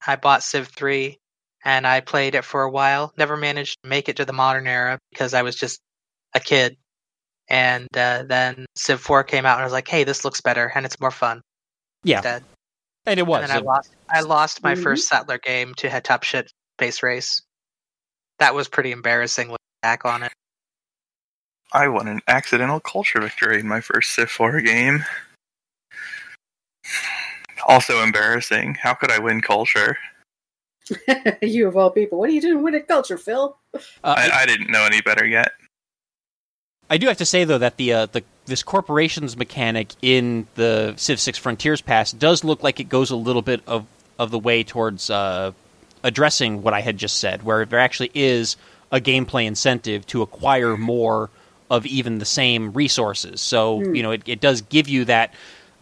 Speaker 2: I bought Civ 3 and I played it for a while. Never managed to make it to the modern era because I was just a kid. And uh, then Civ 4 came out and I was like, hey, this looks better and it's more fun.
Speaker 4: Yeah,
Speaker 2: Instead.
Speaker 4: And it was.
Speaker 2: And then I
Speaker 4: It-
Speaker 2: lost. I lost my
Speaker 5: Mhm.
Speaker 2: first settler game to head top shit space race. That was pretty embarrassing looking back on it.
Speaker 3: I won an accidental culture victory in my first Civ 4 game. Also embarrassing. How could I win culture?
Speaker 5: you of all people, what are you doing with a culture, Phil?
Speaker 4: uh, I,
Speaker 3: I, I didn't know any better yet.
Speaker 4: I do have to say though that the uh, the this corporations mechanic in the Civ Six Frontiers Pass does look like it goes a little bit of of the way towards uh, addressing what I had just said, where there actually is a gameplay incentive to acquire more of even the same resources. So
Speaker 5: Hmm.
Speaker 4: you know it, it does give you that.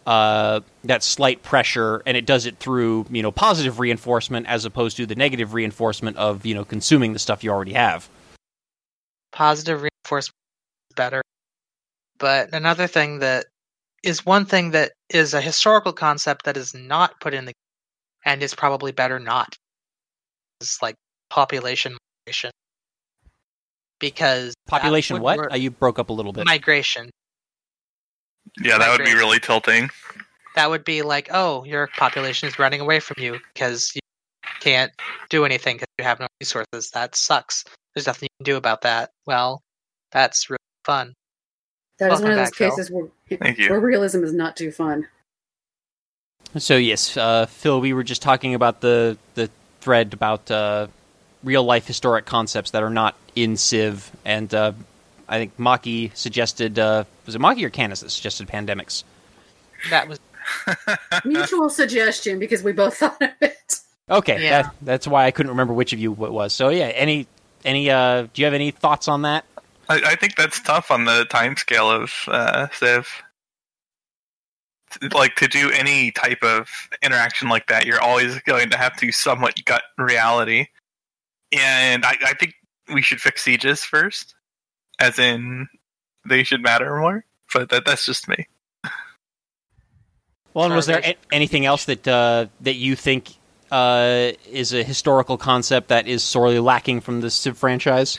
Speaker 4: Uh, that slight pressure, and it does it through you know positive reinforcement as opposed to the negative reinforcement of you know consuming the stuff you already have.
Speaker 2: Positive reinforcement is better. But another thing that is one thing that is a historical concept that is not put in the and is probably better not is like population migration. Because
Speaker 4: Population what?
Speaker 2: work-
Speaker 4: Uh, you broke up a little bit.
Speaker 2: migration.
Speaker 3: Yeah, that would be really tilting.
Speaker 2: That would be like, oh, your population is running away from you because you can't do anything because you have no resources. That sucks. There's nothing you can do about that. Well, that's really fun.
Speaker 5: That is
Speaker 2: Welcome
Speaker 5: one of those
Speaker 2: back, Phil.
Speaker 5: cases where,
Speaker 3: Thank you.
Speaker 5: where realism is not too fun.
Speaker 4: So yes, uh, Phil, we were just talking about the the thread about uh, real life historic concepts that are not in Civ, and uh, I think Maki suggested uh, was it Maki or Canis that suggested pandemics?
Speaker 2: That was
Speaker 5: Mutual suggestion because we both thought of it.
Speaker 4: Okay,
Speaker 2: Yeah.
Speaker 4: that, that's why I couldn't remember which of you it was. So yeah, any any uh, do you have any thoughts on that?
Speaker 3: I, I think that's tough on the time scale of uh, Civ. Like to do any type of interaction like that, you're always going to have to somewhat gut reality. And I, I think we should fix sieges first, as in they should matter more. But that that's just me.
Speaker 4: Well, and was there a- anything else that uh, that you think uh, is a historical concept that is sorely lacking from the Civ franchise?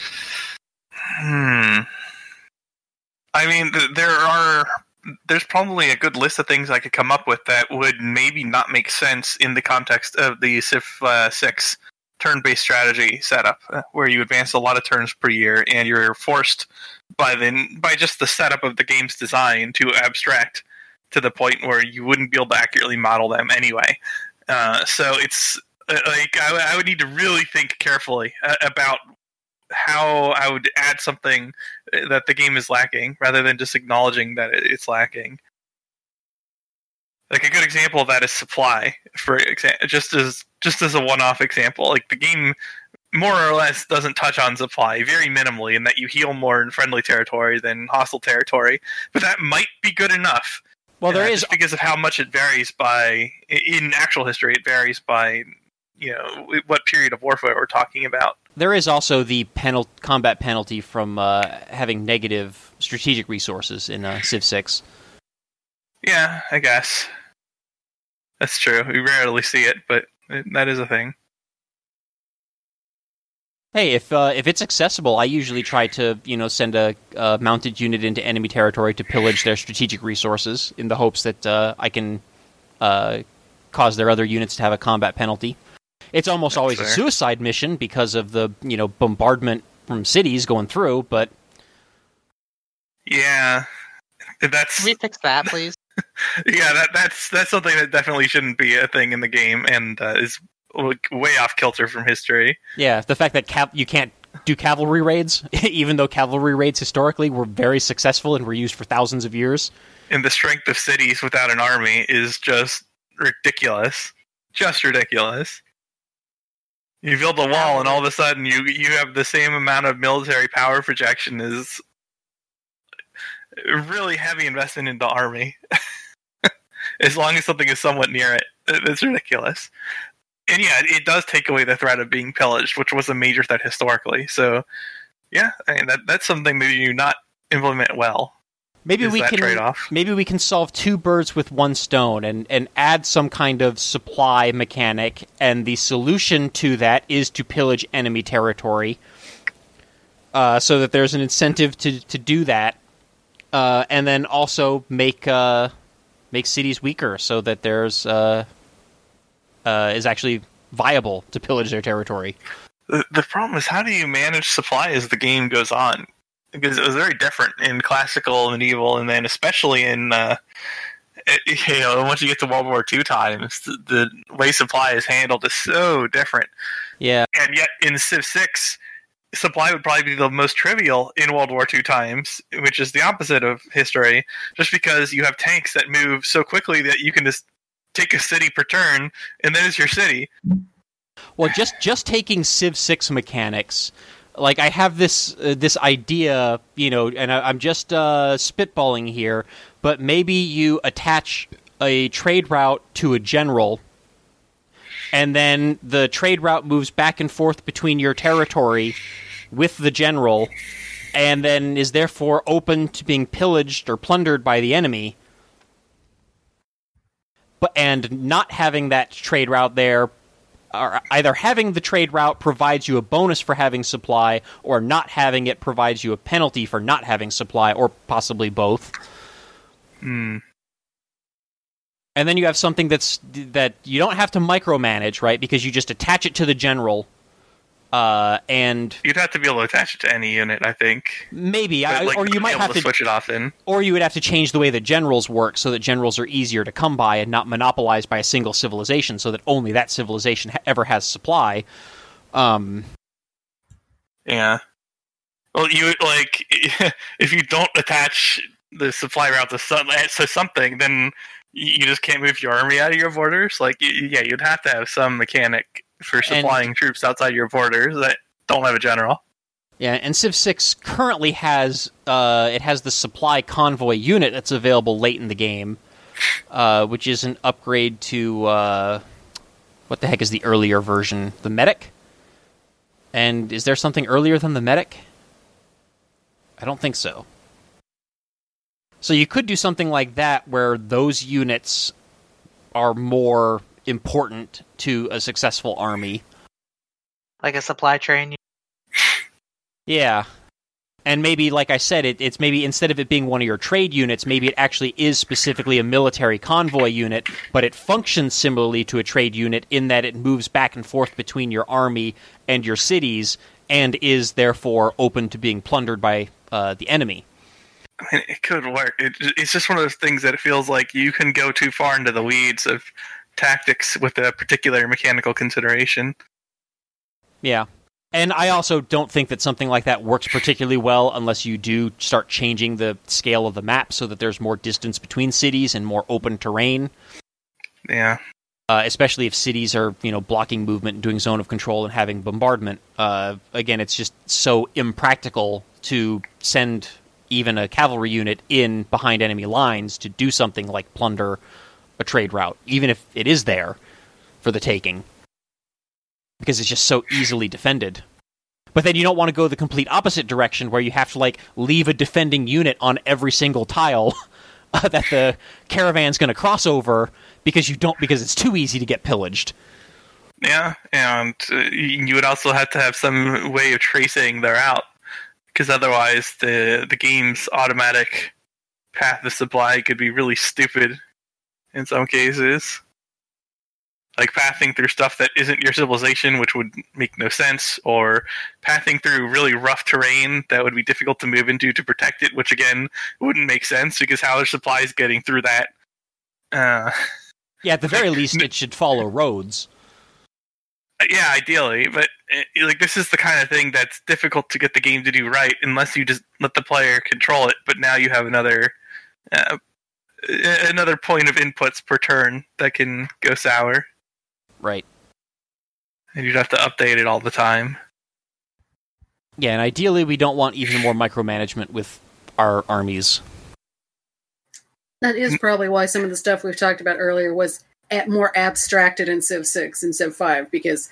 Speaker 3: Hmm. I mean, th- there are. There's probably a good list of things I could come up with that would maybe not make sense in the context of the Civ uh, Six turn-based strategy setup, uh, where you advance a lot of turns per year, and you're forced by the by just the setup of the game's design to abstract to the point where you wouldn't be able to accurately model them anyway. Uh, so it's uh, like I, I would need to really think carefully uh, about how I would add something that the game is lacking, rather than just acknowledging that it's lacking. Like a good example of that is supply, for example, just as just as a one-off example. Like the game more or less doesn't touch on supply very minimally, in that you heal more in friendly territory than hostile territory. But that might be good enough.
Speaker 4: Well, there
Speaker 3: uh,
Speaker 4: is
Speaker 3: because of how much it varies by in actual history. It varies by you know what period of warfare we're talking about.
Speaker 4: There is also the penal- combat penalty from uh, having negative strategic resources in uh, Civ 6.
Speaker 3: Yeah, I guess. That's true. We rarely see it, but it, that is a thing.
Speaker 4: Hey, if uh, if it's accessible, I usually try to you know send a, a mounted unit into enemy territory to pillage their strategic resources in the hopes that uh, I can uh, cause their other units to have a combat penalty. It's almost
Speaker 3: That's
Speaker 4: always a suicide mission because of the you know bombardment from cities going through, but
Speaker 3: Yeah, that's
Speaker 2: Can we fix that, please?
Speaker 3: yeah, that that's that's something that definitely shouldn't be a thing in the game, and uh, is way off kilter from history.
Speaker 4: Yeah, the fact that cav- you can't do cavalry raids, even though cavalry raids historically were very successful and were used for thousands of years.
Speaker 3: And the strength of cities without an army is just ridiculous, just ridiculous. You build a wall, and all of a sudden you you have the same amount of military power projection as really heavy investment into army. as long as something is somewhat near it, it's ridiculous. And yeah, it does take away the threat of being pillaged, which was a major threat historically. So, yeah, I mean that that's something that you not implement well.
Speaker 4: Maybe
Speaker 3: is
Speaker 4: we can
Speaker 3: trade-off.
Speaker 4: maybe we can solve two birds with one stone and, and add some kind of supply mechanic and the solution to that is to pillage enemy territory. Uh, so that there's an incentive to, to do that. Uh, and then also make uh, make cities weaker so that there's uh, uh, is actually viable to pillage their territory.
Speaker 3: The, the problem is how do you manage supply as the game goes on? Because it was very different in classical, medieval, and then especially in uh, you know once you get to World War II times, the, the way supply is handled is so different.
Speaker 4: Yeah,
Speaker 3: And yet in Civ Six, supply would probably be the most trivial in World War II times, which is the opposite of history. Just because you have tanks that move so quickly that you can just take a city per turn, and then it's your city.
Speaker 4: Well, just just taking Civ Six mechanics, like I have this uh, this idea, you know, and I, I'm just uh, spitballing here, but maybe you attach a trade route to a general, and then the trade route moves back and forth between your territory with the general, and then is therefore open to being pillaged or plundered by the enemy. But and not having that trade route there or either having the trade route provides you a bonus for having supply, or not having it provides you a penalty for not having supply, or possibly both.
Speaker 3: Hmm.
Speaker 4: And then you have something that's that you don't have to micromanage, right? Because you just attach it to the general, uh, and
Speaker 3: You'd have to be able to attach it to any unit, I think.
Speaker 4: maybe,
Speaker 3: But,
Speaker 4: I,
Speaker 3: like,
Speaker 4: or you might have to,
Speaker 3: switch it often.
Speaker 4: or you would have to change the way that generals work so that generals are easier to come by and not monopolized by a single civilization, so that only that civilization ha- ever has supply. Um,
Speaker 3: Yeah. Well, you like if you don't attach the supply route to, some, to something, then you just can't move your army out of your borders. Like, yeah, you'd have to have some mechanic for supplying troops outside your borders that don't have a general.
Speaker 4: Yeah, and Civ Six currently has uh, it has the supply convoy unit that's available late in the game, uh, which is an upgrade to uh, what the heck is the earlier version, the medic. And is there something earlier than the medic? I don't think so. So you could do something like that where those units are more important to a successful army.
Speaker 2: Like a supply train.
Speaker 4: Yeah. And maybe, like I said, it, it's maybe instead of it being one of your trade units, maybe it actually is specifically a military convoy unit, but it functions similarly to a trade unit in that it moves back and forth between your army and your cities, and is therefore open to being plundered by uh, the enemy.
Speaker 3: I mean, it could work. It, it's just one of those things that it feels like you can go too far into the weeds of tactics with a particular mechanical consideration.
Speaker 4: Yeah. And I also don't think that something like that works particularly well unless you do start changing the scale of the map so that there's more distance between cities and more open terrain.
Speaker 3: Yeah.
Speaker 4: uh, especially if cities are you know blocking movement and doing zone of control and having bombardment. Uh, again, it's just so impractical to send even a cavalry unit in behind enemy lines to do something like plunder a trade route, even if it is there for the taking, because it's just so easily defended. But then you don't want to go the complete opposite direction where you have to like leave a defending unit on every single tile that the caravan's going to cross over because you don't because it's too easy to get pillaged.
Speaker 3: Yeah, and uh, you would also have to have some way of tracing their route, because otherwise the the game's automatic path of supply could be really stupid in some cases. Like pathing through stuff that isn't your civilization, which would make no sense, or pathing through really rough terrain that would be difficult to move into to protect it, which again wouldn't make sense because how are supplies getting through that Uh,
Speaker 4: Yeah, at the very least, it should follow roads.
Speaker 3: yeah, ideally, but uh, like this is the kind of thing that's difficult to get the game to do right unless you just let the player control it. But now you have another uh, another point of inputs per turn that can go sour,
Speaker 4: Right.
Speaker 3: and you'd have to update it all the time.
Speaker 4: Yeah, and ideally, we don't want even more micromanagement with our armies.
Speaker 5: That is mm. probably why some of the stuff we've talked about earlier was at more abstracted in Civ 6 and Civ 5 because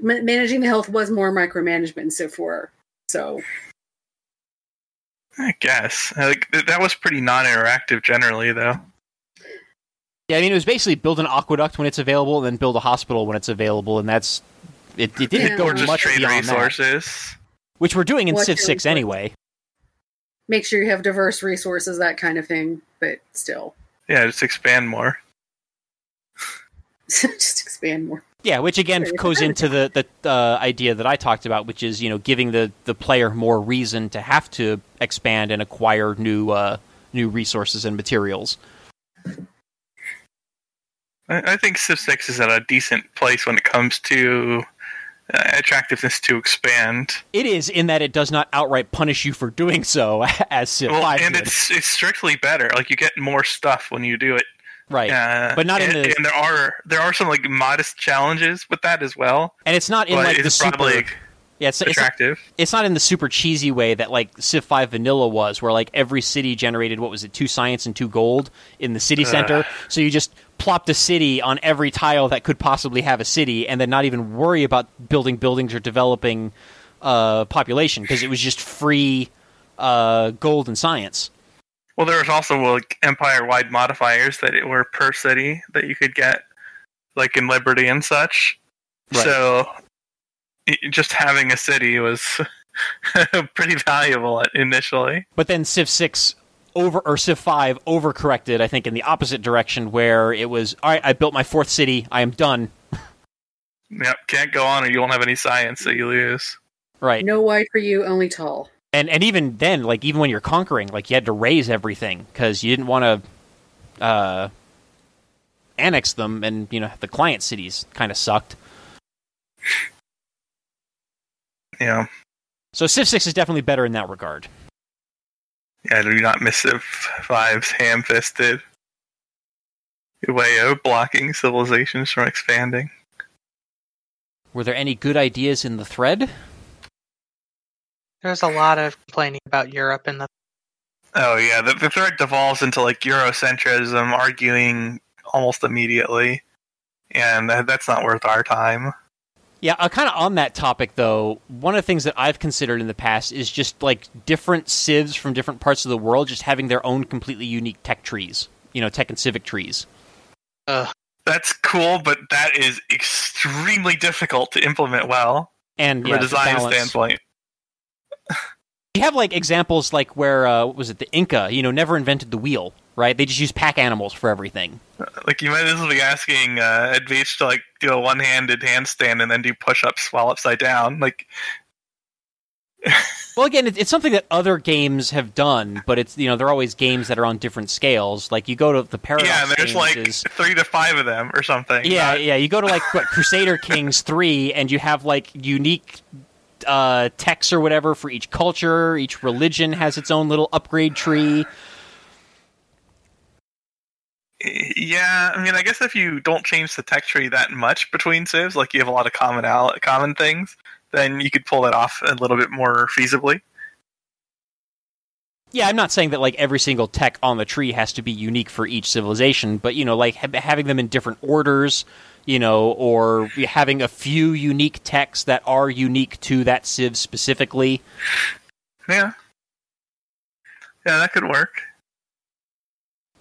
Speaker 5: ma- managing the health was more micromanagement in Civ 4. So,
Speaker 3: I guess like that was pretty non-interactive generally, though.
Speaker 4: Yeah, I mean, it was basically build an aqueduct when it's available, and then build a hospital when it's available, and that's it. It didn't
Speaker 5: Yeah.
Speaker 4: go
Speaker 3: Or just
Speaker 4: much
Speaker 3: trade
Speaker 4: beyond that,
Speaker 3: resources.
Speaker 4: which we're doing in
Speaker 5: What's
Speaker 4: Civ Six
Speaker 5: input?
Speaker 4: anyway.
Speaker 5: make sure you have diverse resources, that kind of thing, but still,
Speaker 3: Yeah, just expand more.
Speaker 5: just expand more.
Speaker 4: Yeah, which again
Speaker 5: Sure,
Speaker 4: goes into the the uh, idea that I talked about, which is you know giving the the player more reason to have to expand and acquire new uh, new resources and materials.
Speaker 3: I, I think Civ Six is at a decent place when it comes to uh, attractiveness to expand.
Speaker 4: It is in that it does not outright punish you for doing so, as Civ
Speaker 3: Well,
Speaker 4: Five
Speaker 3: and
Speaker 4: did.
Speaker 3: it's it's strictly better. Like you get more stuff when you do it.
Speaker 4: Right.
Speaker 3: Uh,
Speaker 4: But not in the-
Speaker 3: and there are there are some like modest challenges with that as well.
Speaker 4: and it's not in like the
Speaker 3: it's
Speaker 4: super.
Speaker 3: probably
Speaker 4: Yeah, it's, it's,
Speaker 3: attractive.
Speaker 4: it's not in the super cheesy way that like Civ 5 vanilla was, where like every city generated what was it, two science and two gold in the city center. So you just plopped a city on every tile that could possibly have a city, and then not even worry about building buildings or developing uh, population because it was just free uh, gold and science.
Speaker 3: Well, there was also like empire-wide modifiers that it were per city that you could get, like in Liberty and such.
Speaker 4: Right.
Speaker 3: So, just having a city was pretty valuable initially.
Speaker 4: But then Civ 6 over or Civ 5 overcorrected, I think, in the opposite direction, where it was all right. I built my fourth city. I am done.
Speaker 3: Yep, can't go on or you won't have any science, so you lose.
Speaker 4: Right.
Speaker 5: No wide for you, only tall.
Speaker 4: And and even then like even when you're conquering like you had to raise everything because you didn't want to uh annex them and you know the client cities kind of sucked
Speaker 3: Yeah,
Speaker 4: so civ 6 is definitely better in that regard
Speaker 3: yeah. Do not miss Civ Five's ham-fisted way of blocking civilizations from expanding.
Speaker 4: were there any good ideas in the thread
Speaker 2: There's a lot of complaining about Europe in the
Speaker 3: Oh yeah, the, the thread devolves into like Eurocentrism, arguing almost immediately, and that, that's not worth our time.
Speaker 4: yeah uh, kind of on that topic though one of the things that i've considered in the past is just like different civs from different parts of the world just having their own completely unique tech trees you know tech and civic trees
Speaker 2: Ugh.
Speaker 3: That's cool, but that is extremely difficult to implement well
Speaker 4: and
Speaker 3: from
Speaker 4: yeah,
Speaker 3: a
Speaker 4: the
Speaker 3: design standpoint.
Speaker 4: You have like examples like where uh, what was it the Inca? You know, never invented the wheel, right? They just use pack animals for everything.
Speaker 3: Like you might as well be asking uh, Advance to like do a one-handed handstand and then do push-ups while upside down. Like
Speaker 4: Well, again, it's something that other games have done, but it's you know they're always games that are on different scales. Like you go to the Paradox
Speaker 3: yeah, there's like
Speaker 4: is-
Speaker 3: three to five of them or something.
Speaker 4: yeah,
Speaker 3: Not-
Speaker 4: yeah. You go to like what, Crusader Kings three, and you have like unique uh, texts or whatever for each culture. Each religion has its own little upgrade tree.
Speaker 3: Yeah, I mean, I guess if you don't change the tech tree that much between civs, like you have a lot of common al- common things, then you could pull that off a little bit more feasibly.
Speaker 4: Yeah, I'm not saying that like every single tech on the tree has to be unique for each civilization, but you know, like ha- having them in different orders, you know, or having a few unique techs that are unique to that civ specifically.
Speaker 3: Yeah, yeah, that could work.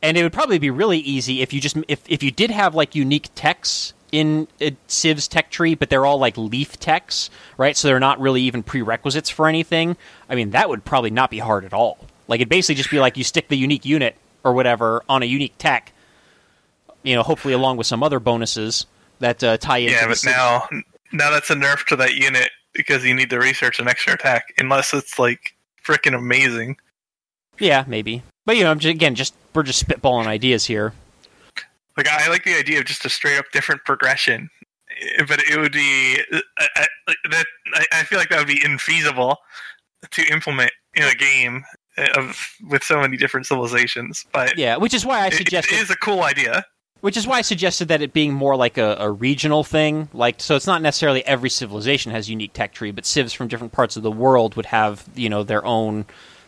Speaker 4: And it would probably be really easy if you just if if you did have like unique techs in a Civ's tech tree, but they're all like leaf techs, right? So they're not really even prerequisites for anything. I mean, that would probably not be hard at all. Like it'd basically just be like you stick the unique unit or whatever on a unique tech, you know, hopefully along with some other bonuses that uh, tie into
Speaker 3: Yeah, but now now that's a nerf to that unit because you need to research an extra attack unless it's like freaking amazing.
Speaker 4: Yeah, maybe. But you know, I'm just, again, just we're just spitballing ideas here.
Speaker 3: Like I like the idea of just a straight up different progression, Eh, but it would be I, I, that. I, feel like that would be infeasible to implement in a game eh, of with so many different civilizations. But
Speaker 4: Yeah, which is why I
Speaker 3: suggest it
Speaker 4: suggested
Speaker 3: is a cool idea.
Speaker 4: Which is why I suggested that it being more like a, a regional thing. Like, so it's not necessarily every civilization has unique tech tree, but civs from different parts of the world would have, you know, their own,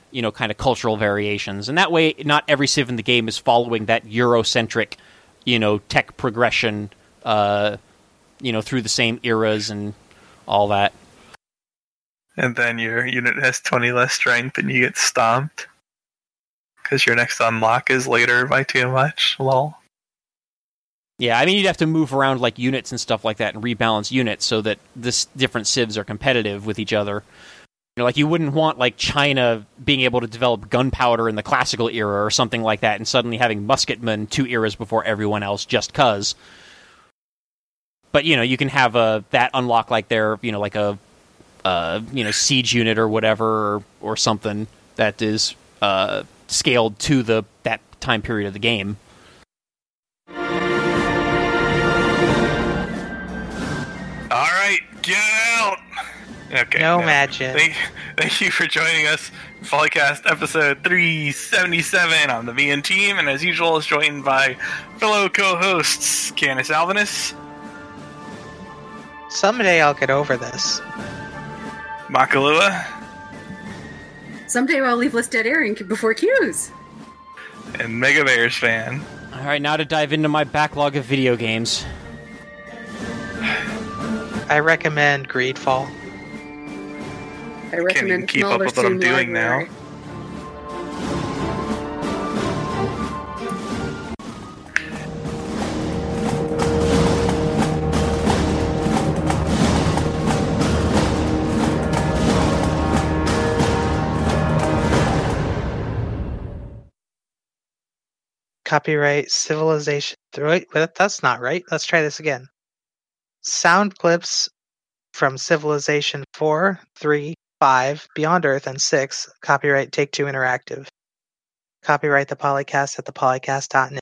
Speaker 4: you know, kind of cultural variations. And that way, not every civ in the game is following that Eurocentric, you know, tech progression, uh, you know, through the same eras and all that.
Speaker 3: And then your unit has 20 less strength and you get stomped. Because your next unlock is later by too much. Lol.
Speaker 4: Yeah, I mean, you'd have to move around like units and stuff like that and rebalance units so that this different civs are competitive with each other. You know, like you wouldn't want like China being able to develop gunpowder in the classical era or something like that, and suddenly having musketmen two eras before everyone else just cause. But you know, you can have a that unlock like their you know like a uh, you know siege unit or whatever or, or something that is uh, scaled to the that time period of the game.
Speaker 3: Okay.
Speaker 2: No
Speaker 3: now,
Speaker 2: magic.
Speaker 3: Thank, thank you for joining us. Polycast episode 377 on the VN team, and as usual, is joined by fellow co-hosts Canis Alvinus,
Speaker 2: Someday I'll get over this.
Speaker 3: Makalua,
Speaker 5: Someday I'll leave List Dead Airing before Q's.
Speaker 3: and Mega Bears fan.
Speaker 4: All right, now to dive into my backlog of video games.
Speaker 2: I recommend Greedfall.
Speaker 5: I recommend
Speaker 3: even keep up with what I'm
Speaker 5: Soon
Speaker 3: doing now.
Speaker 2: Copyright Civilization. Wait, wait, that's not right. Let's try this again. Sound clips from Civilization 4, 3, 5, Beyond Earth, and 6. Copyright Take Two Interactive. Copyright the Polycast at thepolycast.net.